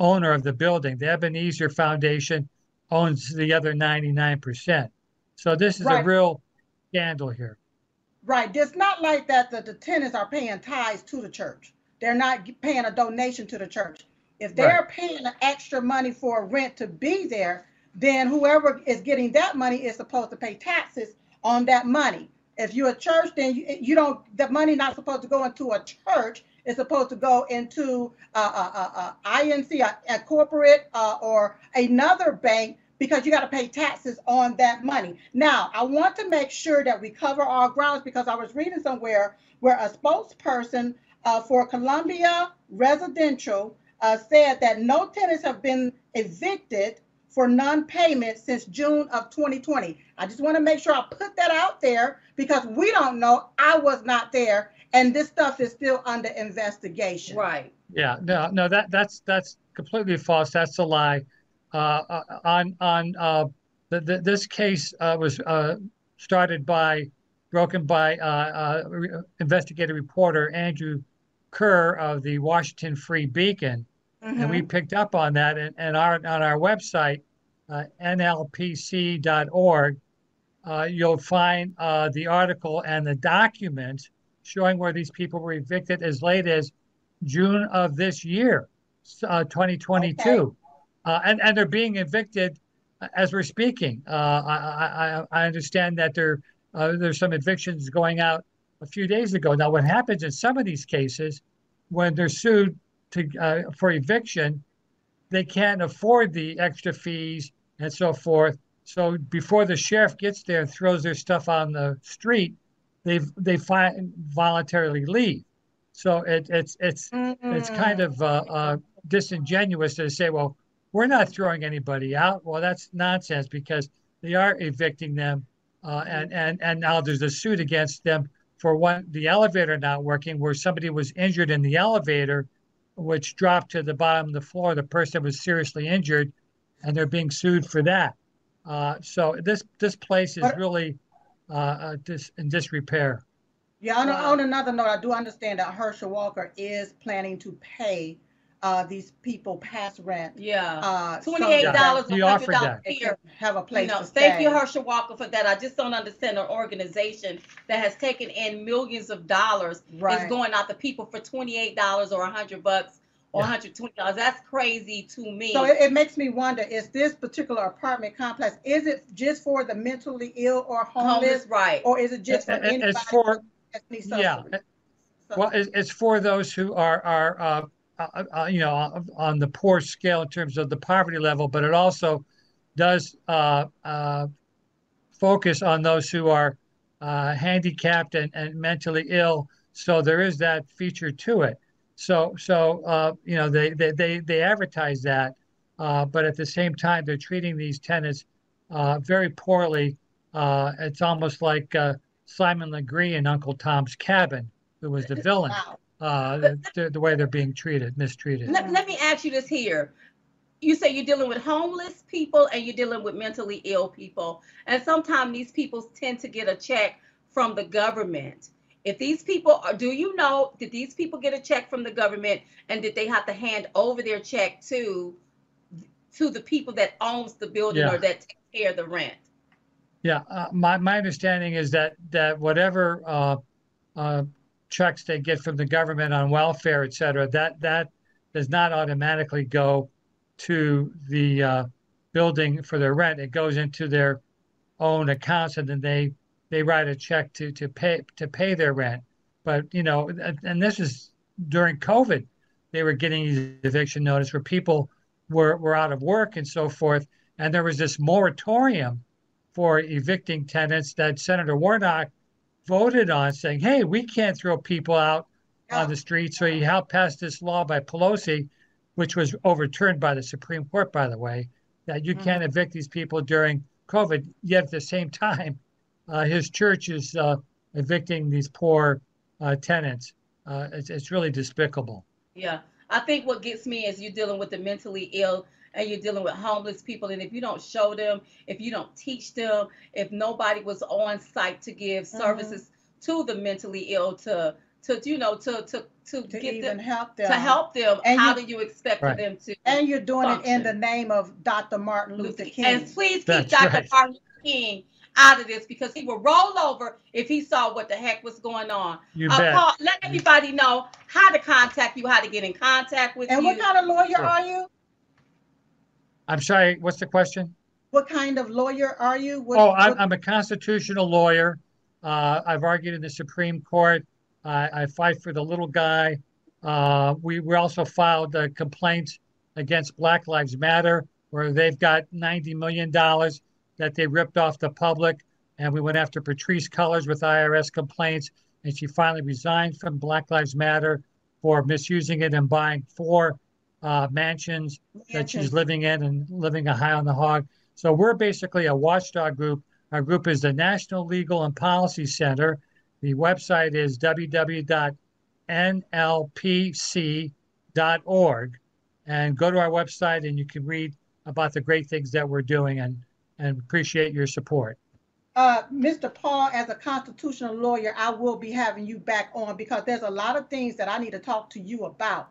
owner of the building. The Ebenezer Foundation owns the other ninety nine percent. So this is a real scandal here. Right. It's not like that the, the tenants are paying tithes to the church. They're not paying a donation to the church. If they're paying the extra money for rent to be there, then whoever is getting that money is supposed to pay taxes on that money. If you're a church, then you, you don't, the money not supposed to go into a church. It's supposed to go into a, a, a, a INC, a, a corporate uh, or another bank because you got to pay taxes on that money. Now, I want to make sure that we cover our grounds because I was reading somewhere where a spokesperson uh, for Columbia Residential uh, said that no tenants have been evicted for non-payment since June of 2020. I just want to make sure I put that out there because we don't know. I was not there, and this stuff is still under investigation. Right. Yeah, no, no, that that's that's completely false. That's a lie. Uh, on on uh, the, the, this case uh, was uh, started by broken by uh, uh, re- investigative reporter Andrew Kerr of the Washington Free Beacon, and we Mhm. picked up on that. And, and our on our website, uh, nlpc.org, uh, you'll find uh, the article and the document showing where these people were evicted as late as June of this year, uh, 2022. Okay. Uh, and, and they're being evicted as we're speaking. Uh, I, I, I understand that there, uh, there's some evictions going out a few days ago. Now, what happens in some of these cases when they're sued to, uh, for eviction, they can't afford the extra fees and so forth. So before the sheriff gets there and throws their stuff on the street, they they find voluntarily leave. So it, it's it's it's kind of uh, uh, disingenuous to say, well, we're not throwing anybody out. Well, that's nonsense because they are evicting them, uh, and and and now there's a suit against them for one the elevator not working, where somebody was injured in the elevator, which dropped to the bottom of the floor. The person was seriously injured, and they're being sued for that. Uh, so this this place is really uh, uh, dis, in disrepair. Yeah, on, on another note, I do understand that Herschel Walker is planning to pay uh, these people past rent. Yeah. Uh, Twenty-eight dollars, He a offered hundred dollars that. they here. have a You place know, to thank you, stay. Herschel Walker, for that. I just don't understand an organization that has taken in millions of dollars is going out to people for twenty-eight dollars or a hundred bucks or Yeah. hundred twenty dollars. That's crazy to me. So it, it makes me wonder, is this particular apartment complex, is it just for the mentally ill or homeless? Homeless, right? Or is it just for It- it- anybody? It's for that needs yeah. subsidy? Well, it's, it's for those who are are uh, uh, uh, you know on- on the poor scale in terms of the poverty level, but it also does uh, uh, focus on those who are uh, handicapped and, and mentally ill. So there is that feature to it. So so uh, you know they they they, they advertise that, uh, but at the same time they're treating these tenants uh, very poorly. Uh, it's almost like uh, Simon Legree in Uncle Tom's Cabin, who was the villain. Wow. Uh, the, the, way they're being treated, mistreated. Let, let me ask you this here. You say you're dealing with homeless people and you're dealing with mentally ill people. And sometimes these people tend to get a check from the government. If these people are, do you know, did these people get a check from the government and did they have to hand over their check to to the people that owns the building Yeah. or that take care of the rent? Yeah, uh, my my understanding is that that whatever uh, uh, checks they get from the government on welfare, et cetera, that that does not automatically go to the uh, building for their rent. It goes into their own accounts, and then they they write a check to to pay to pay their rent. But you know, and, this is during COVID, they were getting these eviction notice where people were were out of work and so forth, and there was this moratorium for evicting tenants that Senator Warnock voted on, saying, "Hey, we can't throw people out on the street." So he helped pass this law by Pelosi, which was overturned by the Supreme Court, by the way, that you can't evict these people during COVID. Yet at the same time, uh, his church is uh, evicting these poor uh, tenants. Uh, it's, it's really despicable. Yeah. I think what gets me is you're dealing with the mentally ill and you're dealing with homeless people. And if you don't show them, if you don't teach them, if nobody was on site to give Mhm. services to the mentally ill to to you know to to to, To get even them help them. to help them, And how you, do you expect right. them to and you're doing it in the name of Dr. Martin Luther King. And please keep That's Dr. right. Martin Luther King out of this because he would roll over if he saw what the heck was going on. You Uh, bet. Paul, let everybody know how to contact you, how to get in contact with And you. And what kind of lawyer Sure. are you? I'm sorry. What's the question? What kind of lawyer are you? What, Oh, I'm, what- I'm a constitutional lawyer. Uh, I've argued in the Supreme Court. I, I fight for the little guy. Uh, we, we also filed uh, complaints against Black Lives Matter, where they've got $90 million that they ripped off the public. And we went after Patrisse Cullors with IRS complaints. And she finally resigned from Black Lives Matter for misusing it and buying four uh, mansions that she's living in and living a high on the hog. So we're basically a watchdog group. Our group is the National Legal and Policy Center. The website is www.nlpc.org. And go to our website and you can read about the great things that we're doing and, and appreciate your support. Uh, Mr. Paul, as a constitutional lawyer, I will be having you back on because there's a lot of things that I need to talk to you about.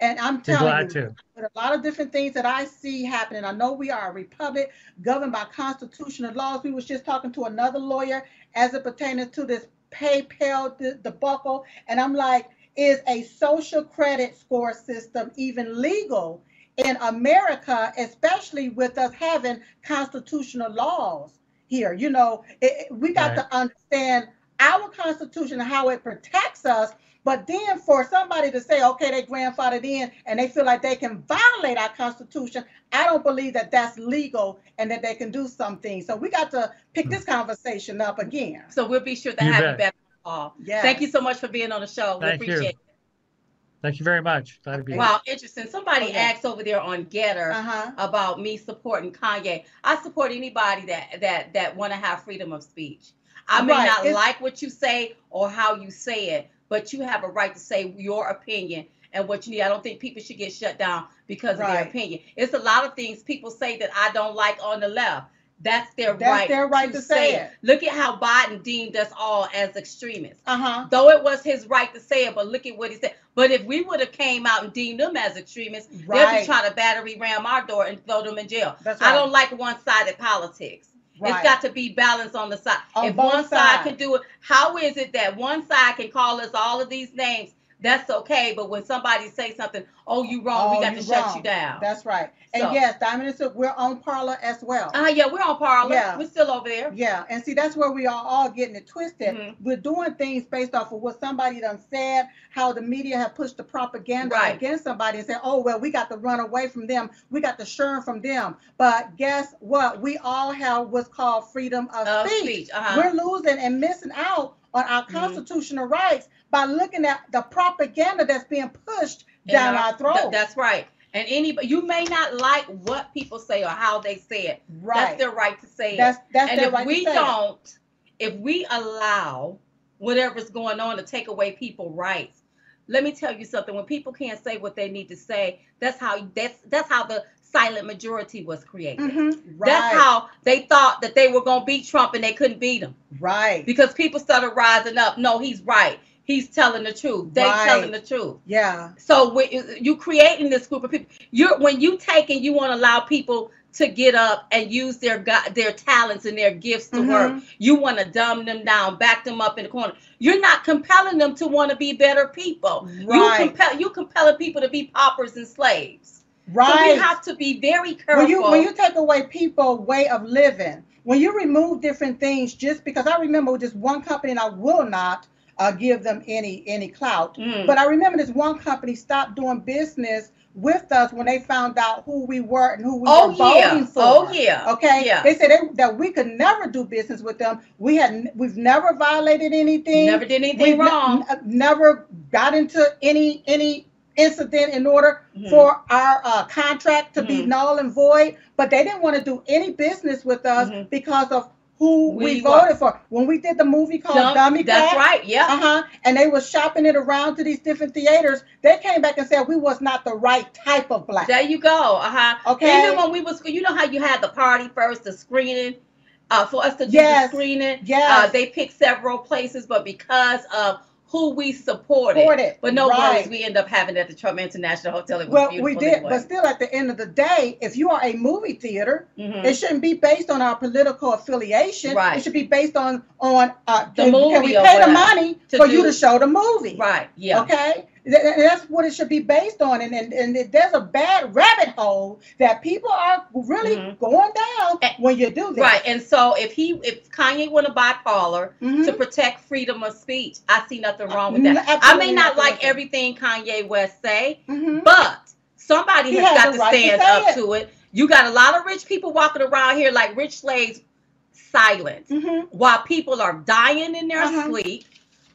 And I'm telling you, with a lot of different things that I see happening. I know we are a republic governed by constitutional laws. We was just talking to another lawyer as it pertains to this PayPal de- debacle, and I'm like, is a social credit score system even legal in America, especially with us having constitutional laws here? You know, it, it- we got Right. to understand our constitution and how it protects us But then for somebody to say, okay, they grandfathered in and they feel like they can violate our Constitution, I don't believe that that's legal and that they can do something. So we got to pick this conversation up again. So we'll be sure to You have bet. you back. Paul. Yes. Thank you so much for being on the show. We Thank you. appreciate Thank you very much. Glad to be it. here. Wow, interesting. Somebody Okay. asked over there on GETTR Uh-huh. about me supporting Kanye. I support anybody that that that want to have freedom of speech. I may Right. not It's- like what you say or how you say it, but you have a right to say your opinion and what you need. I don't think people should get shut down because of their opinion. It's a lot of things people say that I don't like on the left. That's their That's right. their right to say it. Look at how Biden deemed us all as extremists. Uh-huh. Though it was his right to say it, but look at what he said. But if we would have came out and deemed them as extremists, they'll be trying to battery ram our door and throw them in jail. That's right. I don't like one-sided politics. Right. It's got to be balanced on the side. On if one side sides. can do it, how is it that one side can call us all of these names? That's okay, but when somebody say something, oh, you wrong, Oh, we got to shut you down. That's right. And So- yes, Diamond and Silk, we're on Parler as well. uh, yeah, we're on Parler. Yeah. We're still over there. Yeah, and see that's where we are all getting it twisted. Mhm. We're doing things based off of what somebody done said, how the media have pushed the propaganda Right. against somebody and say, oh well, we got to run away from them, we got to shun from them. But guess what? We all have what's called freedom of, Of speech. speech, uh-huh. We're losing and missing out on our Mhm. constitutional rights by looking at the propaganda that's being pushed in down our- our, throats. th- that's right. And anybody, you may not like what people say or how they say it. Right. That's their right to say That's it. that's and their if right to we it. don't, if we allow whatever's going on to take away people rights, let me tell you something. When people can't say what they need to say, that's how that's that's how the silent majority was created. Mhm, Right. That's how they thought that they were gonna beat Trump and they couldn't beat him right. because people started rising up. No, he's right. He's telling the truth. They Right. telling the truth. Yeah. So when you creating this group of people, you're when you take and you want to allow people to get up and use their go- their talents and their gifts to Mhm. work. You want to dumb them down, back them up in the corner. You're not compelling them to want to be better people. Right. You compel you compelling people to be paupers and slaves. So Right. we have to be very careful. when you when you take away people way of living when you remove different things just because i remember with this one company and i will not uh, give them any any clout Mm. but i remember this one company stopped doing business with us when they found out who we were and who we oh were yeah, voting for oh yeah, Okay. yeah. They said they, that we could never do business with them. We had we've never violated anything. Never did anything We've wrong. n- never got into any any incident in order Mhm. for our uh, contract to be Mhm. null and void. But they didn't want to do any business with us Mhm. because of who we, We voted for. When we did the movie called Dumb- Dummy That's Crack, right. Yeah. uh-huh, and they were shopping it around to these different theaters, they came back and said we was not the right type of black. There you go. Uh huh. Okay. Even when we was, you know how you had the party first, the screening, uh, for us to do Yes. the screening. Yes. Uh, they picked several places, but because of who we supported, Supported, but no right. worries, we end up having it at the Trump International Hotel. It was well, we did, anyway. but still, at the end of the day, if you are a movie theater, Mhm. it shouldn't be based on our political affiliation. Right. It should be based on on uh, The can, can we pay the money for you to show the movie? right. Yeah. Okay. Th- th- That's what it should be based on, and and, and there's a bad rabbit hole that people are really Mhm. going down And- when you do that. Right. And so if he, if Kanye want to buy Parler Mhm. to protect freedom of speech, I see nothing wrong with that. I may not nothing. like everything Kanye West say, Mhm. But somebody He has got to right stand say up it. to it. You got a lot of rich people walking around here like rich slaves, silent, Mhm. while people are dying in their Uh-huh. sleep,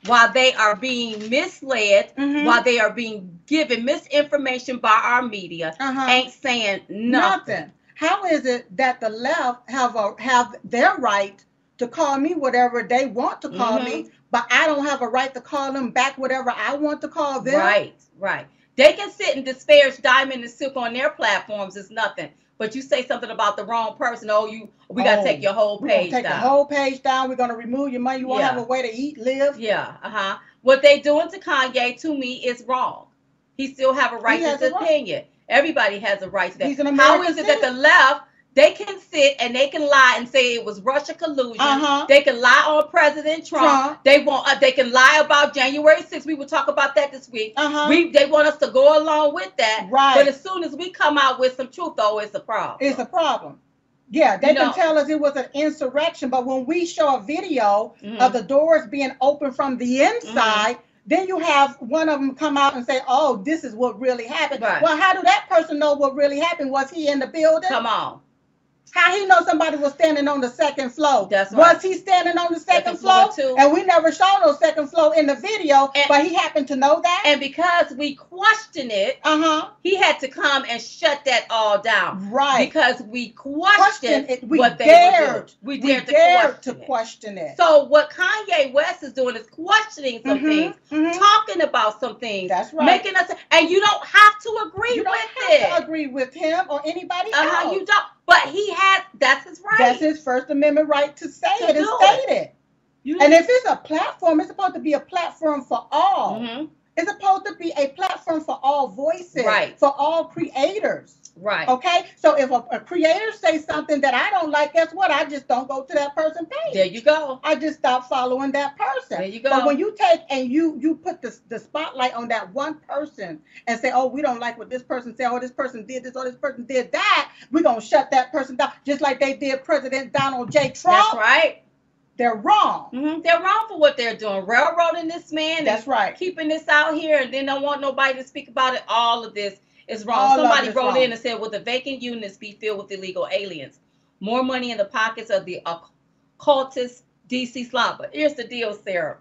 while they are being misled, Mhm. while they are being given misinformation by our media, Uh-huh. ain't saying nothing. Nothing. How is it that the left have a have their right to call me whatever they want to call Mhm. me, but I don't have a right to call them back whatever I want to call them? Right, right. They can sit and disparage Diamond and Silk on their platforms. It's nothing. But you say something about the wrong person. Oh, you we gotta Oh, take your whole page take down. the whole page down. We're gonna remove your money. You won't Yeah. have a way to eat, live. Yeah, uh huh. What they doing to Kanye to me is wrong. He still have a right He to his a right. opinion. Everybody has a right to that. He's an How is it that the left they can sit and they can lie and say it was Russia collusion? Uh-huh. They can lie on President Trump. Trump. They want uh, they can lie about January 6th. We will talk about that this week. Uh-huh. We they want us to go along with that. Right. But as soon as we come out with some truth, though, it's a problem. It's a problem. Yeah, they You can know- tell us it was an insurrection, but when we show a video Mhm. of the doors being open from the inside, Then you have one of them come out and say, "Oh, this is what really happened." Right. Well, how do that person know what really happened? Was he in the building? Come on. How he know somebody was standing on the second floor? That's right. Was he standing on the second, Second floor, floor? too. And we never saw no second floor in the video, And- but he happened to know that. And because we question it, uh huh. he had to come and shut that all down. Right. Because we Question questioned it. We what they dared. were doing. We We dared, dared to to question it. question it. So what Kanye West is doing is questioning some Mhm, things, mhm. talking about some things, That's right. making us, and you don't have to agree you don't with have to agree with him or anybody Uh-huh, else. you don't. But he has. That's his right. That's his First Amendment right to say To it and state it. it. And if it's a platform, it's supposed to be a platform for all. Mhm, It's supposed to be a platform for all voices, Right. for all creators. right. Okay, so if a, a creator says something that I don't like, guess what? I just don't go to that person page. There you go. I just stop following that person. There you go. But when you take and you you put the, the spotlight on that one person and say, oh, we don't like what this person said, oh, this person did this, or this person did that, we're gonna shut that person down, just like they did President Donald J. Trump. That's right. They're wrong. Mhm, They're wrong for what they're doing, railroading this man. That's right. keeping this out here and then don't want nobody to speak about it. All of this is wrong. All Somebody wrote wrong. in and said, Will the vacant units be filled with illegal aliens? More money in the pockets of the occultist DC slobber. Here's the deal, Sarah.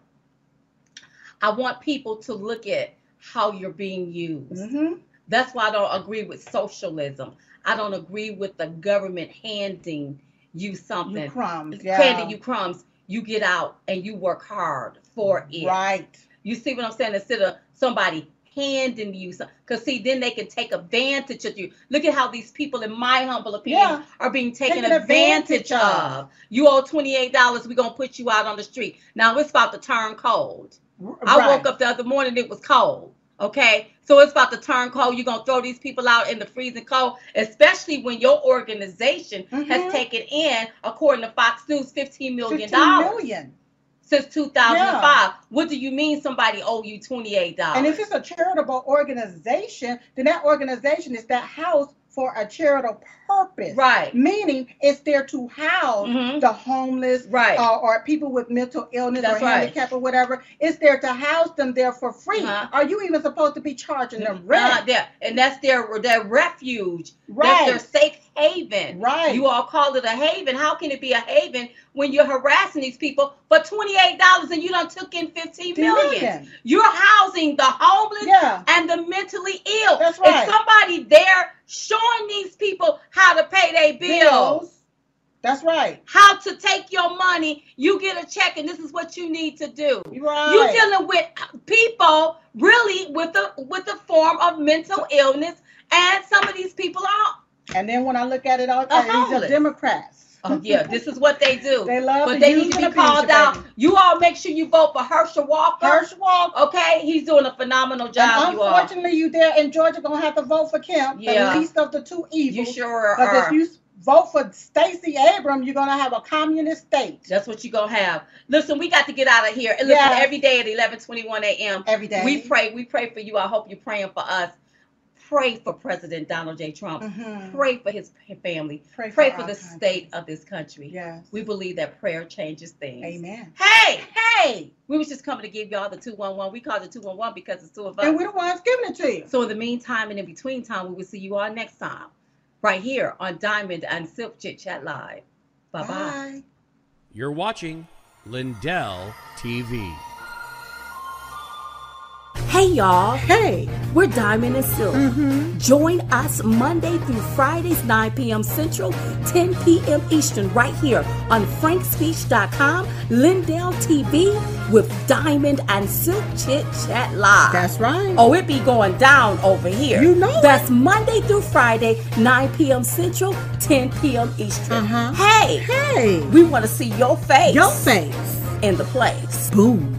I want people to look at how you're being used. hmm That's why I don't agree with socialism. I don't agree with the government handing you something, You crumbs. Yeah. handing you crumbs. You get out and you work hard for it. Right. You see what I'm saying? Instead of somebody handing you some, because see, then they can take advantage of you. Look at how these people, in my humble opinion, Yeah. are being taken advantage, advantage of. You owe twenty eight dollars. We're gonna put you out on the street. Now it's about to turn cold. R- I right. woke up the other morning, it was cold. Okay, so it's about to turn cold. You're gonna throw these people out in the freezing cold, especially when your organization Mhm. has taken in, according to Fox News, fifteen million 15 dollars million. since 2005. What do you mean somebody owe you $28? And if it's a charitable organization, then that organization is that house for a charitable purpose. right, Meaning it's there to house Mhm. the homeless right, uh, or people with mental illness That's or right. handicap or whatever. It's there to house them there for free. Uh-huh. Are you even supposed to be charging them Uh, rent? there, and that's their their refuge. right. That's their safe haven. right. You all call it a haven. How can it be a haven when you're harassing these people for $28 and you don't took in 15 The million? million. You're housing the homeless Yeah. and the mentally ill. That's right. Is somebody there showing these people how to pay their bills? That's right. How to take your money? You get a check, and this is what you need to do. Right. You're dealing with people really with a with a form of mental illness, and some of these people are. and then when I look at it, all A these are. Democrats. Oh yeah, this is what they do. They love but to they need to be called you, out. baby. You all make sure you vote for Herschel Walker. Herschel Walker. Okay, he's doing a phenomenal job. and unfortunately, you there in Georgia gonna have to vote for Kemp, Yeah. the least of the two evils. You sure Because are. if you vote for Stacey Abrams, you're gonna have a communist state That's what you're gonna have. Listen, we got to get out of here. And listen, every day at eleven twenty one a.m. every day. We pray. We pray for you. I hope you're praying for us. Pray for President Donald J. Trump. Mhm. Pray for his family. Pray Pray for our the country. state of this country. Yes. We believe that prayer changes things. Amen. Hey, hey! We was just coming to give y'all the 211. We called it 211 because it's two of us. And we're the ones giving it to you. So in the meantime and in between time, we will see you all next time, right here on Diamond and Silk Chit Chat Live. Bye bye. Bye. You're watching Lindell TV. Hey y'all, Hey. we're Diamond and Silk. Mm-hmm. Join us Monday through Fridays, 9 p.m. Central, 10 p.m. Eastern, right here on frankspeech.com, Lindell TV with Diamond and Silk Chit Chat Live. That's right. Oh, it be going down over here. You know it. That's Monday through Friday, 9 p.m. Central, 10 p.m. Eastern. Uh-huh. Hey, Hey. we want to see your face Your face. in the place. Boom.